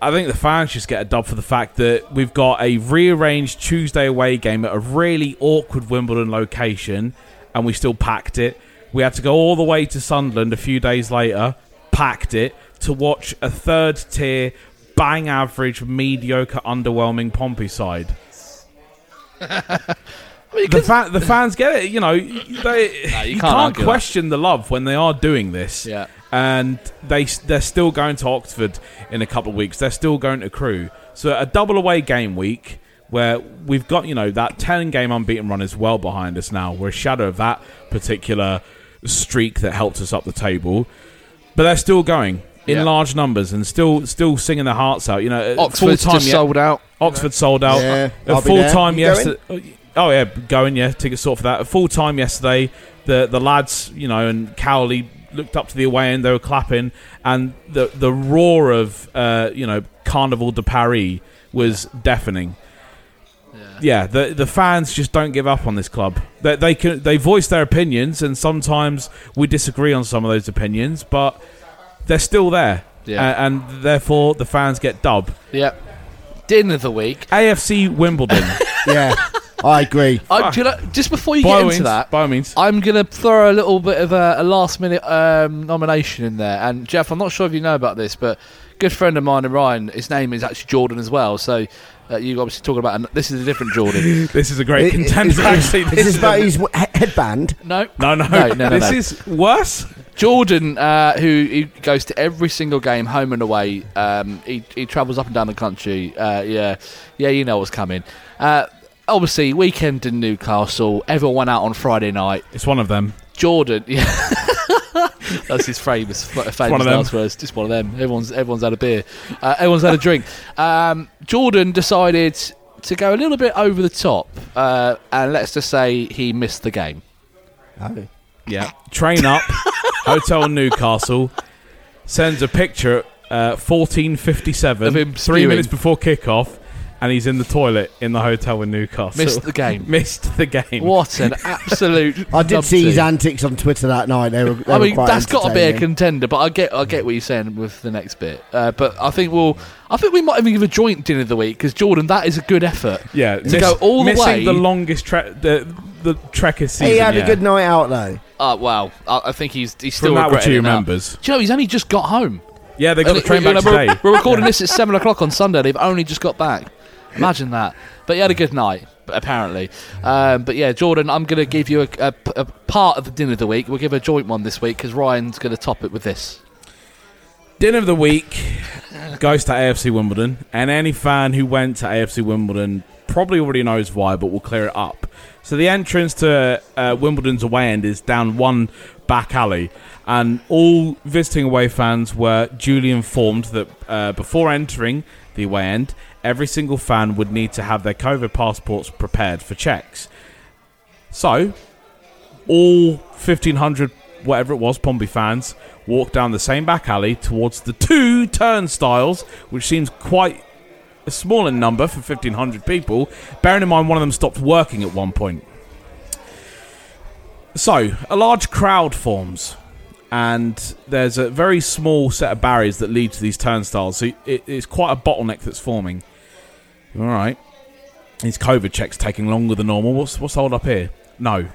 I think the fans just get a dub for the fact that we've got a rearranged Tuesday away game at a really awkward Wimbledon location, and we still packed it. We had to go all the way to Sunderland a few days later, packed it, to watch a third tier, bang average, mediocre, underwhelming Pompey side. the, fa- the fans get it, you know. They, you you, can't can't, argue that. question the love when they are doing this Yeah. and they they're still going to Oxford in a couple of weeks. They're still going to Crewe. So a double away game week where we've got you know that ten game unbeaten run is well behind us now. We're a shadow of that particular streak that helped us up the table, but they're still going in Yeah. large numbers and still still singing their hearts out. You know, at Oxford's full-time just ye- sold out. Oxford sold out. Yeah, At full time You yesterday. Oh yeah, going yeah. Ticket sort for that. At full time yesterday, the the lads, you know, and Cowley looked up to the away end. They were clapping, and the the roar of uh, you know Carnaval de Paris was deafening. Yeah, the the fans just don't give up on this club. They, they can they voice their opinions, and sometimes we disagree on some of those opinions, but they're still there. Yeah. A- and therefore the fans get dub. Yeah. Din of the week. AFC Wimbledon. Yeah, I agree. I, do you know, just before you by get all into that, by all means. I'm going to throw a little bit of a, a last minute um, nomination in there. And Jeff, I'm not sure if you know about this, but a good friend of mine and Ryan, his name is actually Jordan as well. So uh, you obviously talking about, and this is a different Jordan. This is a great contender. is- actually, Is This this about his headband? no, no, no, No, no, no, This no. is worse. Jordan, uh, who he goes to every single game, home and away. Um, he, he travels up and down the country. Uh, yeah, yeah, you know what's coming. Uh, obviously, weekend in Newcastle. Everyone went out on Friday night. It's one of them. Jordan, yeah, that's his famous famous one of them. last words. Just one of them. Everyone's everyone's had a beer. Uh, everyone's had a drink. Um, Jordan decided to go a little bit over the top, uh, and let's just say he missed the game. Oh. Yeah. Train up, hotel in Newcastle. sends a picture uh, fourteen fifty seven, three minutes before kickoff, and he's in the toilet in the hotel in Newcastle. Missed the game. Missed the game. What an absolute! I did see his antics on Twitter that night. They were. They I were mean, quite that's got to be a contender, but I get, I get what you're saying with the next bit. Uh, but I think we'll, I think we might even give a joint dinner of the week because Jordan, that is a good effort. Yeah, To go all the missing way- the longest tre- the the trekkers season. He had yeah. a good night out though. Uh, wow, I, I think he's he's still From that which regretting he remembers. Do you know he's only just got home? Yeah, they got the Uh, train you back know, we're- today. We're recording this at seven o'clock on Sunday. They've only just got back. Imagine that. But he had a good night, apparently. Um, but yeah, Jordan, I'm going to give you a, a- a part of the dinner of the week. We'll give a joint one this week because Ryan's going to top it with this. Dinner of the week goes to AFC Wimbledon, and any fan who went to AFC Wimbledon probably already knows why, but we'll clear it up. So the entrance to uh, Wimbledon's away end is down one back alley, and all visiting away fans were duly informed that uh, before entering the away end, every single fan would need to have their COVID passports prepared for checks. So, all 1,500, whatever it was, Pompey fans walked down the same back alley towards the two turnstiles, which seems quite a small in number for 1,500 people, bearing in mind one of them stopped working at one point. So, a large crowd forms, and there's a very small set of barriers that lead to these turnstiles. So, it, it's quite a bottleneck that's forming. All right. These COVID checks taking longer than normal. What's what's hold up here? No,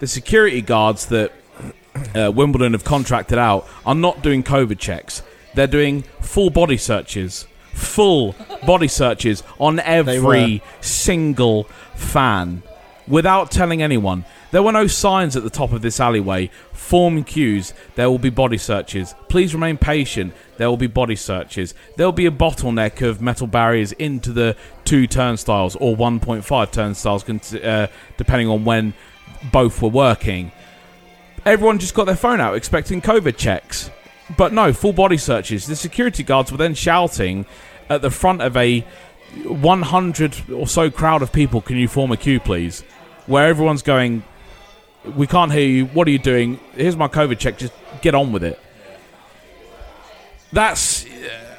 the security guards that uh, Wimbledon have contracted out are not doing COVID checks. They're doing full body searches, full body searches on every single fan, without telling anyone. There were no signs at the top of this alleyway. Form queues. There will be body searches. Please remain patient. There will be body searches. There will be a bottleneck of metal barriers into the two turnstiles or 1.5 turnstiles, uh, depending on when both were working. Everyone just got their phone out expecting COVID checks. But no, full body searches. The security guards were then shouting at the front of a 100 or so crowd of people, Can you form a queue, please? Where everyone's going, We can't hear you. What are you doing? Here's my COVID check. Just get on with it. That's. uh,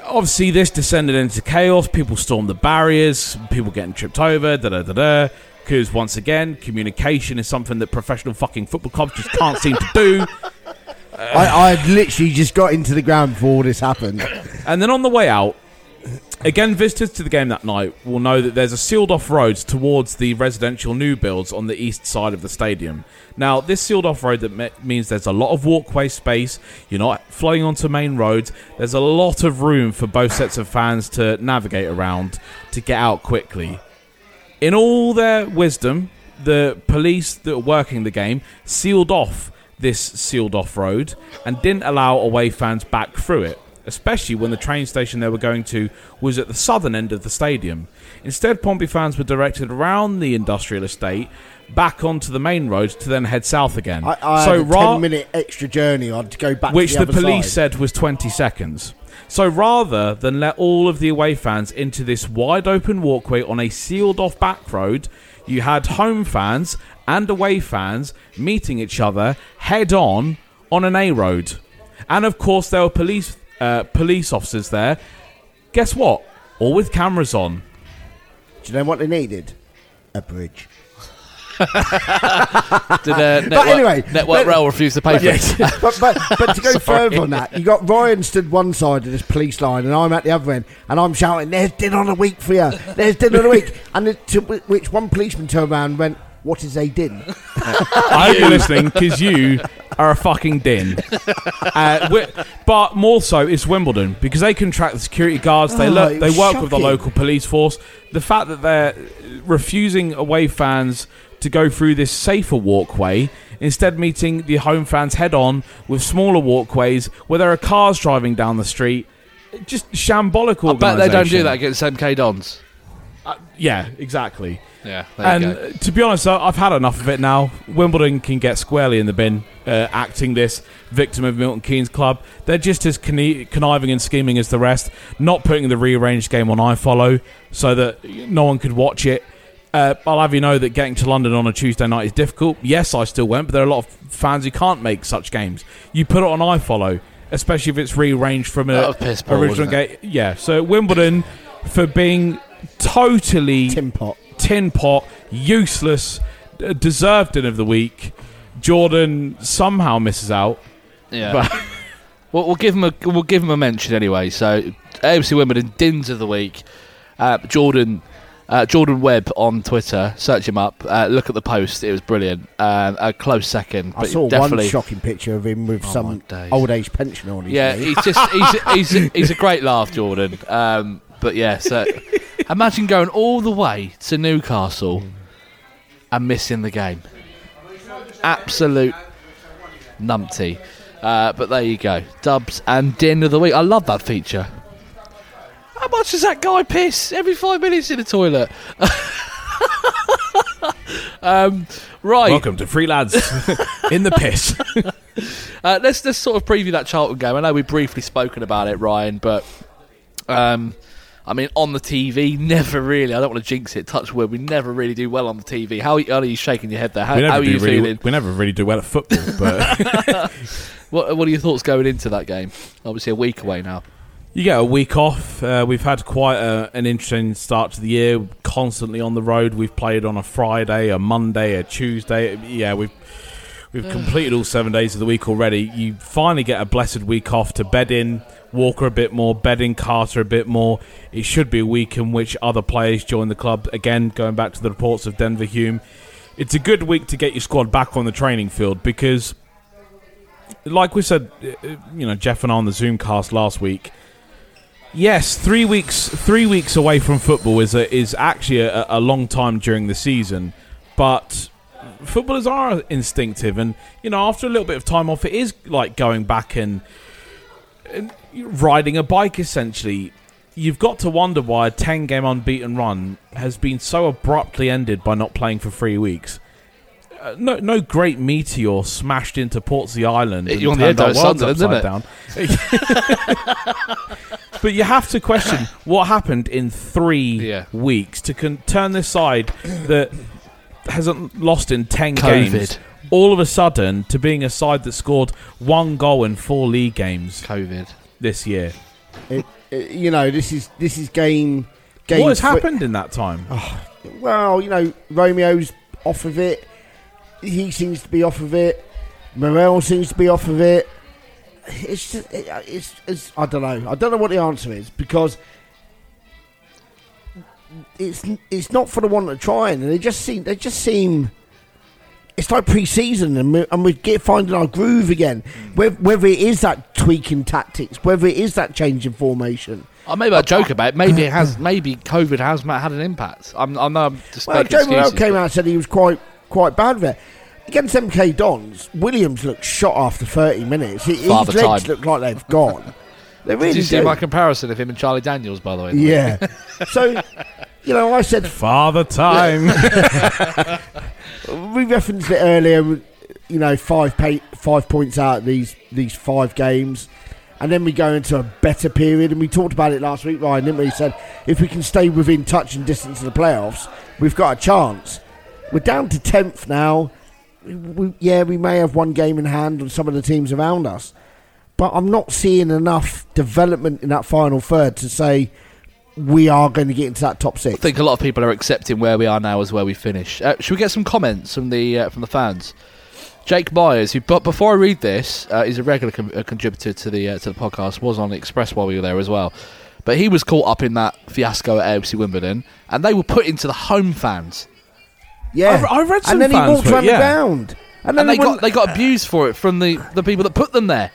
Obviously, this descended into chaos. People stormed the barriers. People getting tripped over. Da da da da. Because once again, communication is something that professional fucking football clubs just can't seem to do. I, I had literally just got into the ground before all this happened. And then on the way out, again, visitors to the game that night will know that there's a sealed off road towards the residential new builds on the east side of the stadium. Now, this sealed off road that me- means there's a lot of walkway space. You're not flowing onto main roads. There's a lot of room for both sets of fans to navigate around to get out quickly. In all their wisdom, the police that were working the game sealed off this sealed off road and didn't allow away fans back through it, especially when the train station they were going to was at the southern end of the stadium. Instead, Pompey fans were directed around the industrial estate back onto the main road to then head south again. I, I so had a ra- ten minute extra journey on to go back. which to the, the, police side. said was 20 seconds. So rather than let all of the away fans into this wide open walkway on a sealed off back road, you had home fans and away fans meeting each other head on on an A road. And of course, there were police uh, police officers there. Guess what? All with cameras on. Do you know what they needed? A bridge. Did uh, Network, anyway, Network but- Rail refuse to pay for it? but, but, but to go further on that, you got Ryan stood one side of this police line, and I'm at the other end, and I'm shouting, "There's dinner on the week for you! There's dinner on the week!" And it, to which one policeman turned around and went, "What is a din?" I hope you're listening because you are a fucking din. Uh, wi- but more so, it's Wimbledon because they contract the security guards. They Oh, lo- it they was work with the shocking. local police force. The fact that they're refusing away fans to go through this safer walkway, instead meeting the home fans head on with smaller walkways where there are cars driving down the street. Just shambolic I bet they don't do organisation. that against MK Dons. Uh, yeah, exactly. Yeah, And uh, to be honest, I've had enough of it now. Wimbledon can get squarely in the bin, uh, acting this victim of Milton Keynes club. They're just as conniving and scheming as the rest, not putting the rearranged game on iFollow so that no one could watch it. Uh, I'll have you know that getting to London on a Tuesday night is difficult. Yes, I still went, but there are a lot of fans who can't make such games. You put it on iFollow, especially if it's rearranged from a That was piss poor, original game. Yeah, so Wimbledon for being totally Tim Pot. tin pot, useless, deserved in of the week. Jordan somehow misses out. Yeah. But We'll, we'll give him a we'll give him a mention anyway. So AFC Wimbledon Dins of the week. Uh, Jordan uh, Jordan Webb on Twitter. Search him up. Uh, look at the post. It was brilliant. Um, a close second. I saw definitely. one shocking picture of him with Oh, some old age pensioner on his Yeah, knee. he's just he's he's, he's a great laugh, Jordan. Um, but yeah, so imagine going all the way to Newcastle and missing the game. Absolute numpty. Uh, but there you go, Dubs and Din of the week. I love that feature. How much does that guy piss every five minutes in the toilet? um, right. welcome to Free Lads in the piss. Uh, let's let's sort of preview that Charlton game. I know we've briefly spoken about it, Ryan, but um, I mean, on the TV, never really. I don't want to jinx it. Touch wood, we never really do well on the TV. How, how are you shaking your head there? How, how are you really, feeling? we never really do well at football, but What What are your thoughts going into that game? Obviously, a week away now. you get a week off. Uh, we've had quite a, an interesting start to the year. Constantly on the road. We've played on a Friday, a Monday, a Tuesday. Yeah, we've we've completed all seven days of the week already. You finally get a blessed week off to bed in Walker a bit more, bed in Carter a bit more. It should be a week in which other players join the club. Again, going back to the reports of Denver Hume, it's a good week to get your squad back on the training field because like we said, uh, you know, Jeff and I on the Zoom cast last week. Yes, three weeks three weeks away from football is a, is actually a, a long time during the season, but footballers are instinctive, and you know, after a little bit of time off, it is like going back and, and riding a bike. Essentially, you've got to wonder why a ten game unbeaten run has been so abruptly ended by not playing for three weeks. Uh, no, no great meteor smashed into Portsea Island. and You're on the turned edge our of Sunderland, upside down. but you have to question what happened in three Yeah. weeks to con- turn this side that hasn't lost in ten COVID. games. All of a sudden, to being a side that scored one goal in four league games COVID. This year. It, it- you know, this is this is game. game what has happened in that time? Ah, well, you know, Romeo's off of it. He seems to be off of it. Morrell seems to be off of it. It's just, it, it's, it's I don't know. I don't know what the answer is because it's it's not for the one of trying, and they just seem they just seem. It's like pre-season, and we're, and we get finding our groove again. Mm. Whether, whether it is that tweaking tactics, whether it is that change in formation. Oh, maybe I joke about it. Maybe it has. Maybe COVID has had an impact. I'm. I know I'm just Well, making Joe Morrell came but- out and said he was quite quite bad there. it. Against MK Dons, Williams looked shot after 30 minutes. He, his Father legs time. look like they've gone. They really Did you see do. my comparison of him and Charlie Daniels, by the way? yeah. so, you know, I said Father time. we referenced it earlier. You know, five pay, five points out these these five games, and then we go into a better period. And we talked about it last week, Ryan, didn't we? He said if we can stay within touch and distance of the playoffs, we've got a chance. We're down to tenth now. We, we, yeah, we may have one game in hand on some of the teams around us, but I'm not seeing enough development in that final third to say we are going to get into that top six. I think a lot of people are accepting where we are now as where we finish. Uh, should we get some comments from the uh, from the fans? Jake Myers, who but before I read this, uh, he's a regular com- uh, contributor to the uh, to the podcast. Was on the Express while we were there as well, but he was caught up in that fiasco at AFC Wimbledon, and they were put into the home fans, Yeah, I- I read some and then he fans walked were- around yeah. the ground, and then and they got they got abused for it from the, the people that put them there.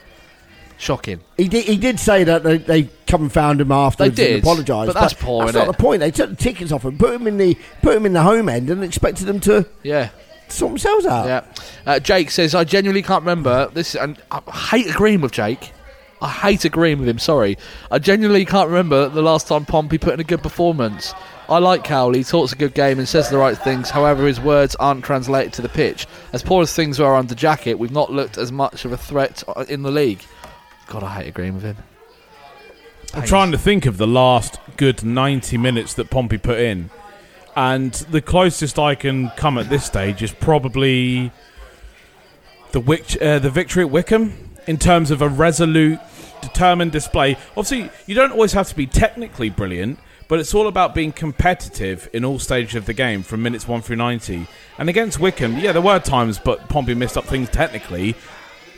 Shocking. He did. He did say that they, they come and found him afterwards They did, and apologised. but that's poor, That's not the point. They took the tickets off and put him in the put him in the home end, and expected them to Yeah. sort themselves out. Yeah. Uh, Jake says, I genuinely can't remember this, and I hate agreeing with Jake. I hate agreeing with him. Sorry, I genuinely can't remember the last time Pompey put in a good performance. I like Cowley, He talks a good game and says the right things. However, his words aren't translated to the pitch. As poor as things were under Jackett, we've not looked as much of a threat in the league. God, I hate agreeing with him. I'm trying to think of the last good 90 minutes that Pompey put in. And the closest I can come at this stage is probably the Wick, uh, the victory at Wycombe. in terms of a resolute, determined display. Obviously, you don't always have to be technically brilliant, but it's all about being competitive in all stages of the game from minutes 1 through 90. And against Wycombe, yeah, there were times, but Pompey missed up things technically.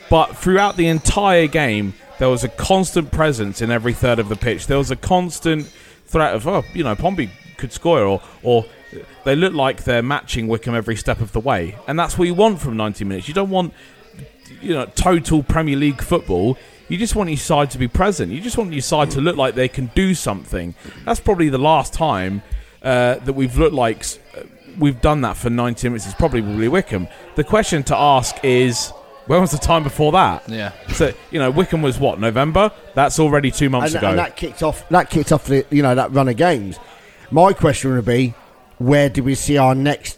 But throughout the entire game, there was a constant presence in every third of the pitch. There was a constant threat of, oh, you know, Pompey could score, or, or they look like they're matching Wycombe every step of the way. And that's what you want from 90 minutes. You don't want, you know, total Premier League football. You just want your side to be present. You just want your side to look like they can do something. That's probably the last time uh, that we've looked like uh, we've done that for 90 minutes. It's probably Wycombe. The question to ask is, when was the time before that? Yeah. So you know, Wycombe was what November. That's already two months and, ago. and that kicked off. That kicked off the you know that run of games. My question would be, where do we see our next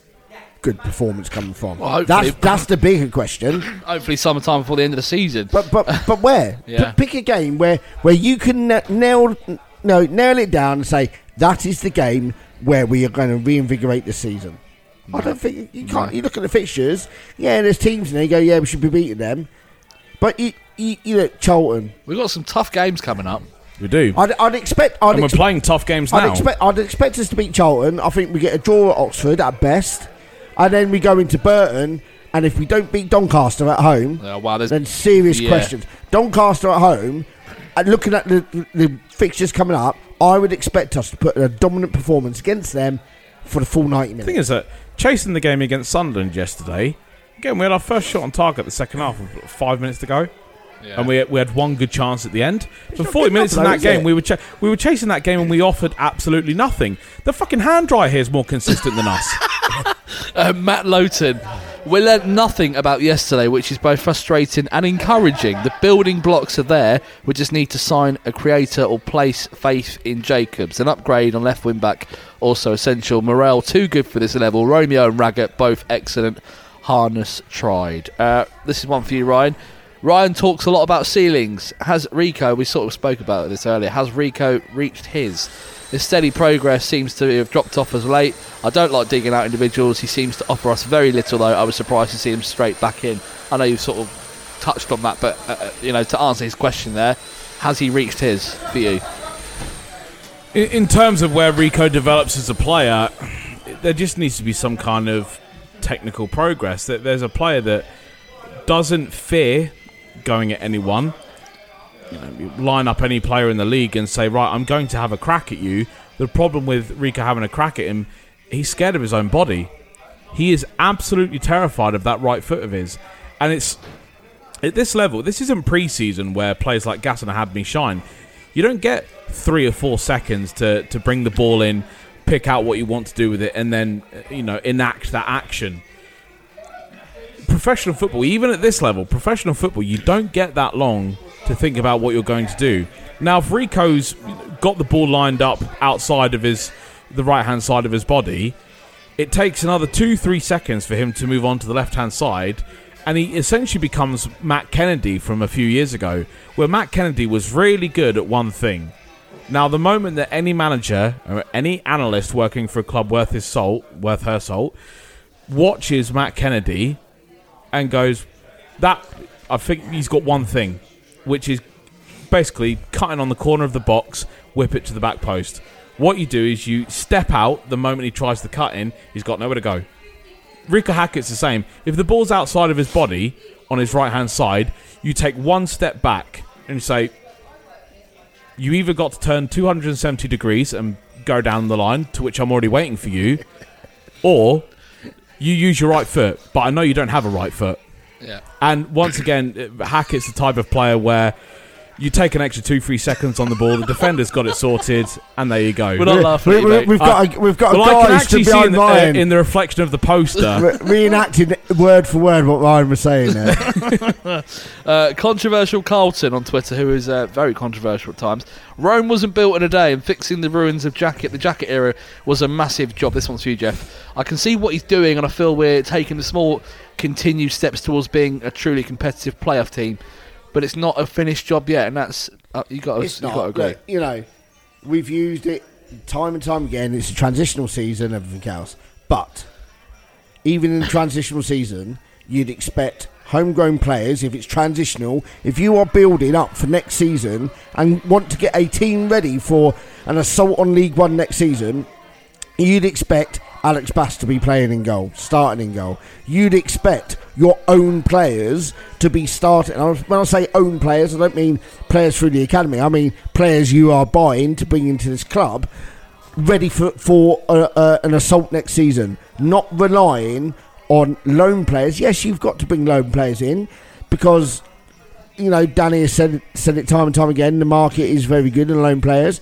good performance coming from? Well, hopefully- that's that's the bigger question. Hopefully, summertime before the end of the season. But but but where? Yeah. P- pick a game where where you can na- nail no nail it down and say that is the game where we are going to reinvigorate the season. I don't think you can't. You look at the fixtures. Yeah, there's teams in there. You go, yeah, we should be beating them. But you you, you look Charlton. We've got some tough games coming up. we do, I'd, I'd expect. I'd and we're ex- playing tough games I'd now. expect. I'd expect us to beat Charlton. I think we get a draw at Oxford at best, and then we go into Burton. And if we don't beat Doncaster at home, Uh, wow, there's then serious Yeah. questions. Doncaster at home, and looking at the, the fixtures coming up, I would expect us to put a dominant performance against them for the full ninety The minutes. thing is that chasing the game against Sunderland yesterday, again we had our first shot on target the second half with five minutes to go, Yeah. and we we had one good chance at the end. For forty minutes in that game, it? we were ch- we were chasing that game and we offered absolutely nothing. The fucking hand dryer here is more consistent than us. Uh, Matt Lowton. We learnt nothing about yesterday, which is both frustrating and encouraging. The building blocks are there. We just need to sign a creator or place faith in Jacobs. An upgrade on left wing back also essential. Morrell too good for this level. Romeo and Raggett both excellent. Harness tried. Uh, this is one for you, Ryan. Ryan talks a lot about ceilings. Has Reeco? We sort of spoke about this earlier. Has Reeco reached his? His steady progress seems to have dropped off as late. I don't like digging out individuals. He seems to offer us very little, though. I was surprised to see him straight back in. I know you've sort of touched on that, but uh, uh, you know, to answer his question there, has he reached his for you? In, in terms of where Reeco develops as a player, there just needs to be some kind of technical progress. That there's a player that doesn't fear going at anyone. You know, line up any player in the league and say, right, I'm going to have a crack at you. The problem with Reeco having a crack at him, he's scared of his own body. He is absolutely terrified of that right foot of his, and it's at this level. This isn't pre-season where players like Gatton had me shine. You don't get three or four seconds to to bring the ball in, pick out what you want to do with it, and then you know enact that action. Professional football, even at this level, professional football, you don't get that long to think about what you're going to do. Now, if Reeco's got the ball lined up outside of his the right hand side of his body, it takes another two, three seconds for him to move on to the left hand side, and he essentially becomes Matt Kennedy from a few years ago, where Matt Kennedy was really good at one thing. Now, the moment that any manager or any analyst working for a club worth his salt, worth her salt, watches Matt Kennedy and goes, "That I think he's got one thing, which is basically cutting on the corner of the box, whip it to the back post." What you do is you step out the moment he tries to cut in. He's got nowhere to go. Reeco Hackett's the same. If the ball's outside of his body on his right hand side, you take one step back and you say, You either got to turn 270 degrees and go down the line, to which I'm already waiting for you, or you use your right foot, but I know you don't have a right foot. Yeah. And once again, uh, Hackett's the type of player where you take an extra two, three seconds on the ball, the defender's got it sorted, and there you go. We're not laughing. We, we, we've, got a, we've got well, a I can guy actually stood see in behind the, uh, Ryan in the reflection of the poster. re- reenacting word for word what Ryan was saying there. Uh, controversial Carlton on Twitter, who is uh, very controversial at times. Rome wasn't built in a day, and fixing the ruins of Jackett, the Jackett era, was a massive job. This one's for you, Jeff. I can see what he's doing, and I feel we're taking the small, continued steps towards being a truly competitive playoff team. But it's not a finished job yet, and that's uh, you got to it's you got to agree. Look, you know, we've used it time and time again. It's a transitional season, everything else. But even in the transitional season, you'd expect homegrown players, if it's transitional, if you are building up for next season and want to get a team ready for an assault on League One next season, you'd expect Alex Bass to be playing in goal, starting in goal. You'd expect your own players to be starting. When I say own players, I don't mean players through the academy. I mean players you are buying to bring into this club, ready for for uh, uh, an assault next season. Not relying on loan players. Yes, you've got to bring loan players in because you know Danny has said said it time and time again. The market is very good in loan players,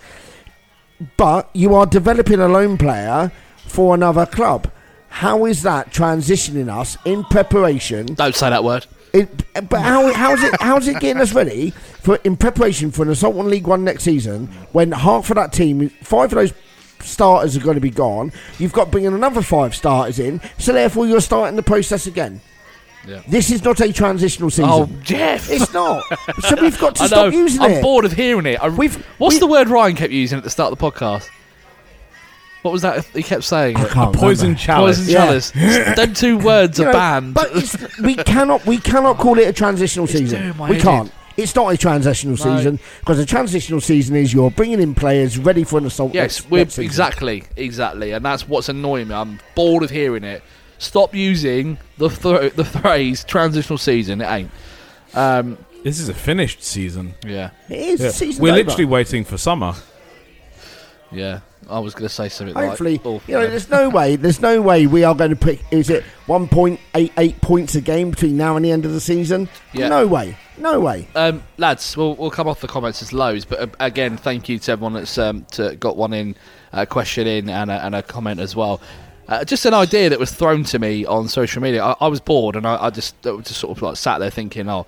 but you are developing a loan player for another club. How is that transitioning us in preparation? Don't say that word. But how how's it how's it getting us ready for in preparation for an assault on League One next season when half of that team, five of those starters are going to be gone. You've got bringing another five starters in, so therefore you're starting the process again. Yeah. This is not a transitional oh, season. Oh, Jeff! It's not. so we've got to stop using I'm it. bored of hearing it. I, We've- what's we- the word Ryan kept using at the start of the podcast? What was that he kept saying? I can't Poison remember. chalice. Poison Yeah. chalice. Them two words You are know, banned. But it's, we cannot we cannot call it a transitional season. We head can't. It's not a transitional No. season because a transitional season is you're bringing in players ready for an assault. yes, next, we're next exactly, exactly, and that's what's annoying me. I'm bored of hearing it. Stop using the th- the phrase transitional season. It ain't. Um, This is a finished season. yeah, It is. Yeah. the season's We're over. literally waiting for summer. yeah. I was going to say something Hopefully, like, oh, you know, there's no way. There's no way we are going to pick. Is it 1.88 points a game between now and the end of the season? Yeah. No way. No way. Um, lads, we'll, we'll come off the comments as lows, but uh, again, thank you to everyone that's um, to, got one in, a question in, and a, and a comment as well. Uh, just an idea that was thrown to me on social media. I, I was bored, and I, I just uh, just sort of like sat there thinking, oh.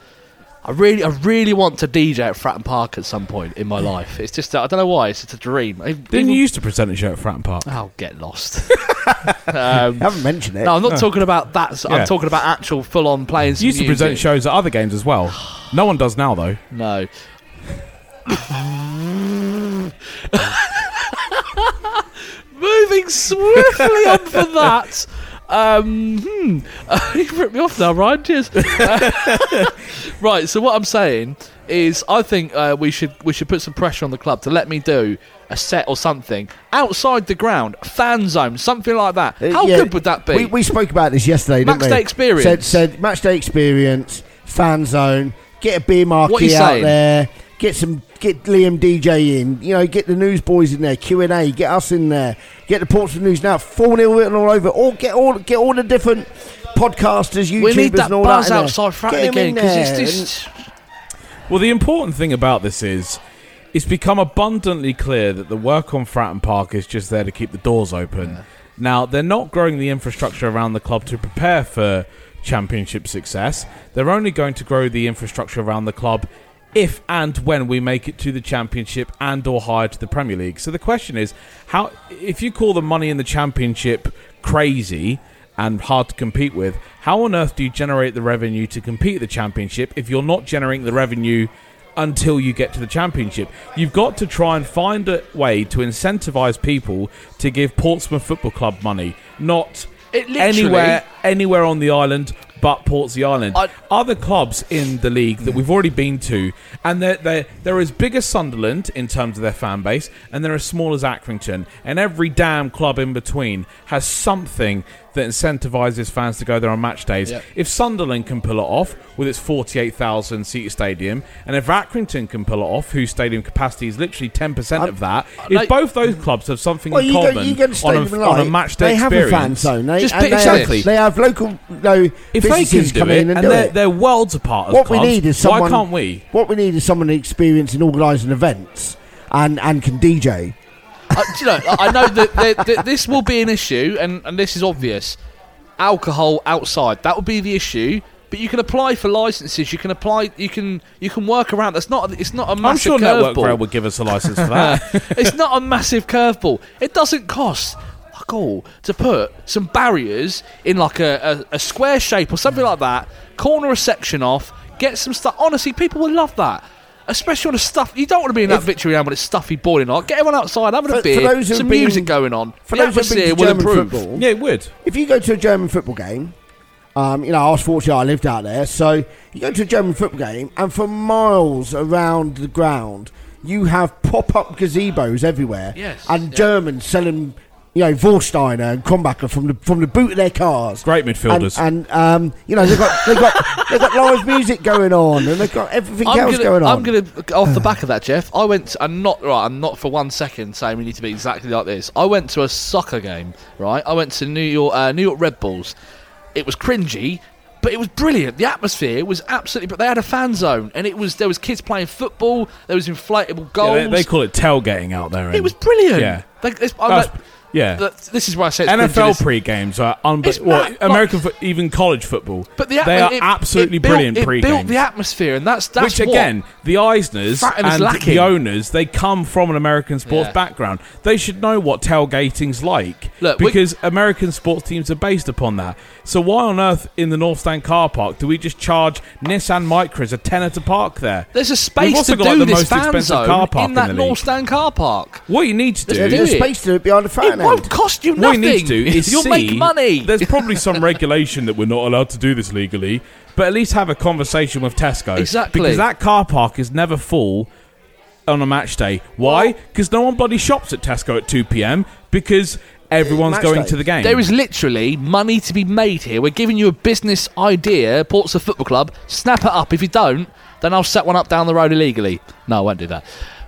I really, I really want to DJ at Fratton Park at some point in my life. It's just, I don't know why. It's just a dream. Didn't you used to present a show at Fratton Park? I'll get lost. um, I haven't mentioned it. no, I'm not talking about that. so Yeah. I'm talking about actual full-on playing. You used to present shows at other games as well. No one does now, though. No. Moving swiftly on for that. Um, hmm. you ripped me off now, Ryan. Cheers. right. So what I'm saying is, I think uh, we should we should put some pressure on the club to let me do a set or something outside the ground, fan zone, something like that. Uh, How yeah, good would that be? We, we spoke about this yesterday, didn't Match we? day experience. Said, said match day experience, fan zone, get a beer What marquee out saying? there, get some, get Liam DJ in, you know, get the newsboys in there, Q and A, get us in there, get the Portsmouth News now, four 0 written all over, or get all get all the different podcasters, YouTubers, we need that and all buzz that in outside there. Fratton Get 'em again in because there it's just. Well, the important thing about this is it's become abundantly clear that the work on Fratton Park is just there to keep the doors open. Now, they're not growing the infrastructure around the club to prepare for championship success. They're only going to grow the infrastructure around the club if and when we make it to the championship and or higher to the Premier League. So the question is, how if you call the money in the championship crazy and hard to compete with, how on earth do you generate the revenue to compete the championship if you're not generating the revenue until you get to the championship? You've got to try and find a way to incentivize people to give Portsmouth Football Club money, not anywhere anywhere on the island but Portsea Island. I- Other clubs in the league that we've already been to, and they're, they're, they're as big as Sunderland in terms of their fan base, and they're as small as Accrington, and every damn club in between has something that incentivizes fans to go there on match days. Yep. If Sunderland can pull it off with its 48,000 seat stadium, and if Accrington can pull it off, whose stadium capacity is literally 10% of that, no- if both those clubs have something Well, in you go, common you go to on, a, on a match day they experience, have a fan zone. They, Just and they have. They have local no, if they can do come it, in and, and do they're, it. they're worlds apart as what we need is someone. why can't we? What we need is someone experienced in organising events and and can DJ. Uh, you know, I know that, that, that this will be an issue, and, and this is obvious. Alcohol outside that would be the issue, but you can apply for licenses. You can apply. You can you can work around. That's not. It's not a I'm massive sure Network. Rail would give us a license for that. it's not a massive curveball. It doesn't cost fuck all to put some barriers in like a, a, a square shape or something like that. Corner a section off. Get some stuff. Honestly, people will love that. Especially on the stuff. You don't want to be in that If- victory round when it's stuffy boiling hot. Get everyone outside, having For- a for beer, those some been- music going on. For the those who've been atmosphere to will German improve. football, yeah, it would. if you go to a German football game, Um, you know, I was fortunate I lived out there. So you go to a German football game, and for miles around the ground, you have pop up gazebos everywhere. Yes, And yeah. Germans selling, you know, Warsteiner and Krombacher from the from the boot of their cars. Great midfielders. And, and um, you know, they've got they've got they've got live music going on, and they've got everything I'm else gonna, going on. I'm going to off the back of that, Jeff. I went. I'm not right. I'm not for one second saying we need to be exactly like this. I went to a soccer game. Right. I went to New York. Uh, New York Red Bulls. It was cringy. But it was brilliant. The atmosphere was absolutely. But they had a fan zone, and it was there was kids playing football. There was inflatable goals. Yeah, they, they call it tailgating out there. it was brilliant. Yeah. They, it's- I'm like- yeah. th- this is why I say it's NFL pre games are unbe- It's well, mad, like- American fo- even college football. But the they are it- absolutely it built- brilliant It pre built games. the atmosphere, and that's that's Which what- again, the Eisners Fratton is and lacking. the owners, they come from an American sports Yeah. background. They should know what tailgating's like Look, we- because American sports teams are based upon that. So why on earth in the North Stand car park do we just charge Nissan Micras a tenner to park there? There's a We've space also to got, like, do the this most fan expensive zone car park in in that the North. Stand car park. What you need to do There's do no space to it behind the fan It end. Won't cost you What nothing. you need to do is You'll see, make money. There's probably some regulation that we're not allowed to do this legally, but at least have a conversation with Tesco. Exactly. Because that car park is never full on a match day. Why? Because no one bloody shops at Tesco at 2 p.m. because everyone's Match going day. to the game. There is literally money to be made here. We're giving you a business idea, Portsmouth Football Club. Snap it up. If you don't, then I'll set one up down the road illegally. No, I won't do that.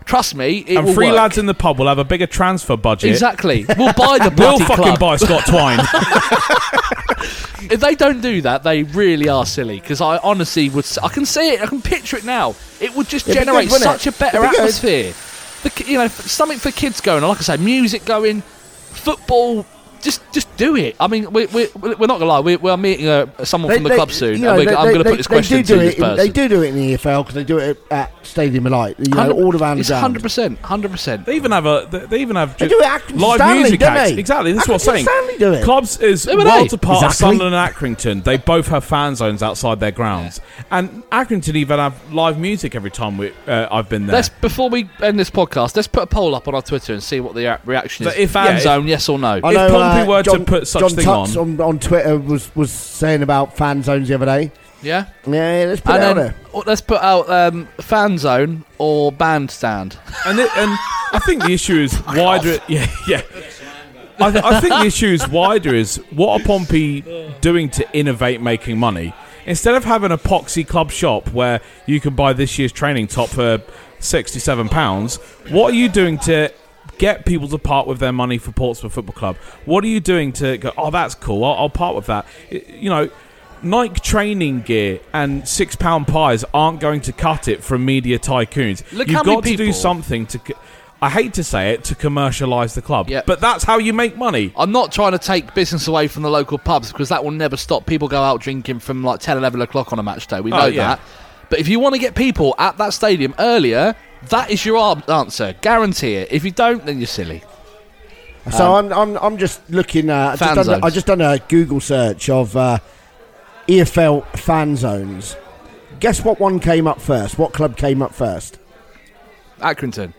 Trust me, it and will three work. lads in the pub will have a bigger transfer budget. Exactly. We'll buy the bloody We'll fucking club. buy Scott Twine. If they don't do that, they really are silly. Because I honestly would, I can see it, I can picture it now. It would just It'd generate good, such it? a better be atmosphere. The, you know, something for kids going on. Like I say, music going, football. Just, just do it. I mean, we're, we're, we're not gonna lie. We're, we're meeting uh, someone from the club soon. you know, and we're, they- I'm going to they- put this question they to do do this it in, person. They do do it in the EFL because they do it at Stadium of Light. You know, all around the It's ground. hundred percent, hundred percent. They even have a. They they even have They ju- do it at Accrington live Stanley, music don't acts. they? Exactly. That's what I'm Accrington saying. Stanley do it. Clubs is Who are worlds they? apart. Exactly. Sunderland and Accrington. They both have fan zones outside their grounds, and Accrington even have live music every time we, uh, I've been there. Let's before we end this podcast, let's put a poll up on our Twitter and see what the reaction is. So if- fan yeah, if- zone, yes or no? I know, Pompey uh, were to John, put such John thing Tutts on- on on Twitter was was saying about fan zones the other day. yeah. Yeah, let's put And it out then there. oh, let's put out um, fan zone or bandstand. and it, and I think the issue is wider. Yeah, yeah. I, th- I think the issue is wider. Is what are Pompey doing to innovate making money? Instead of having a poxy club shop where you can buy this year's training top for sixty-seven pounds, what are you doing to get people to part with their money for Portsmouth Football Club? What are you doing to go? Oh, that's cool. I'll, I'll part with that. You know. Nike training gear and six pound pies aren't going to cut it from media tycoons. Look You've got to do something to. I hate to say it to commercialise the club, Yep. but that's how you make money. I'm not trying to take business away from the local pubs because that will never stop. People go out drinking from like 10, 11 o'clock on a match day. We Oh, know yeah. that. But if you want to get people at that stadium earlier, that is your answer. Guarantee it. If you don't, then you're silly. So I'm, I'm I'm just looking. Uh, I just done. I just done a Google search of uh, EFL fan zones. Guess what one came up first? What club came up first? Accrington.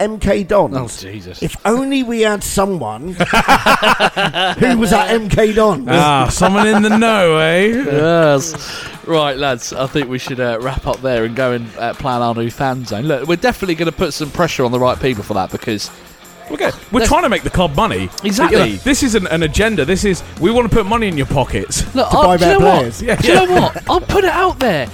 MK Don. Oh, Jesus. If only we had someone who was at MK Don. Ah, someone in the know, eh? yes. Right, lads. I think we should uh, wrap up there and go and uh, plan our new fan zone. Look, we're definitely going to put some pressure on the right people for that because Okay, we're trying to make the club money. Exactly. You know, this isn't an agenda. This is we want to put money in your pockets. look, To I'll, buy do you better know what? players. Yeah, do you know what? I'll put it out there.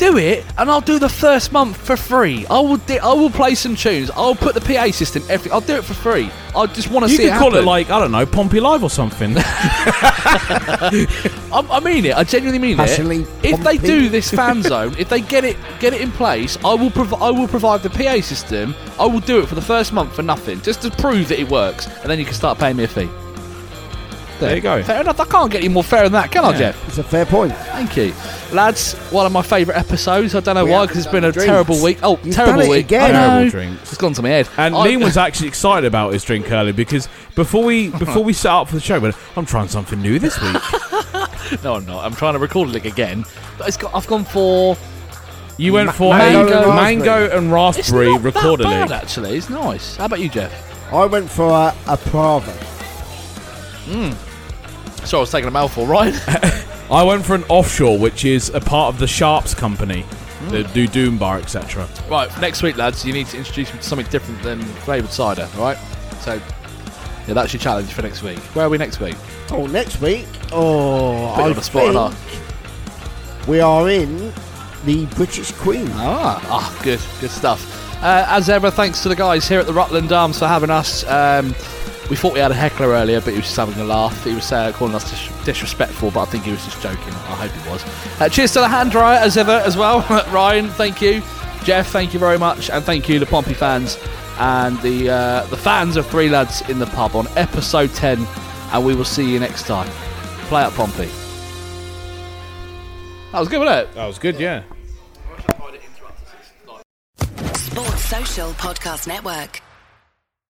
Do it, and I'll do the first month for free. I will. Di- I will play some tunes. I'll put the PA system. Every. I'll do it for free. I just want to You see could it call it like I don't know, Pompey Live or something. I, I mean it. I genuinely mean Passionately it. If they do this fan zone, if they get it get it in place, I will prov- I will provide the PA system. I will do it for the first month for nothing, just to prove that it works, and then you can start paying me a fee. There you go. Fair enough. I can't get any more fair than that, can I, Yeah. Jeff? It's a fair point. Thank you, lads. One of my favourite episodes. I don't know We why, haven't because it's been a the terrible week. Oh, You've terrible done it week. again. I know. Terrible drinks. It's gone to my head. And I- Liam was actually excited about his drink earlier because before we before we set up for the show, but I'm trying something new this week. no, I'm not. I'm trying to record it again. But it's got. I've gone for. You went for mango a and mango and It's raspberry not recorder that bad, league. actually. It's nice. How about you, Jeff? I went for a, a Prava. Hmm. Sorry, I was taking a mouthful, right? I went for an offshore, which is a part of the Sharps company. They do Doom Bar, etc. Right, next week, lads, you need to introduce me to something different than flavoured cider, all right? So, yeah, that's your challenge for next week. Where are we next week? Oh, next week. Oh, Put you I on the spot, aren't think we are in the British Queen. Ah, ah, good, good stuff. Uh, as ever, thanks to the guys here at the Rutland Arms for having us. Um, we thought we had a heckler earlier, but he was just having a laugh. He was uh, calling us dis- disrespectful, but I think he was just joking. I hope he was. Uh, cheers to the hand dryer, as ever, as well. Ryan, thank you. Jeff, thank you very much, and thank you, the Pompey fans and the uh, the fans of Three Lads in the Pub on episode 10. And we will see you next time. Play up, Pompey. That was good, wasn't it? That was good, yeah. Sports Social Podcast Network.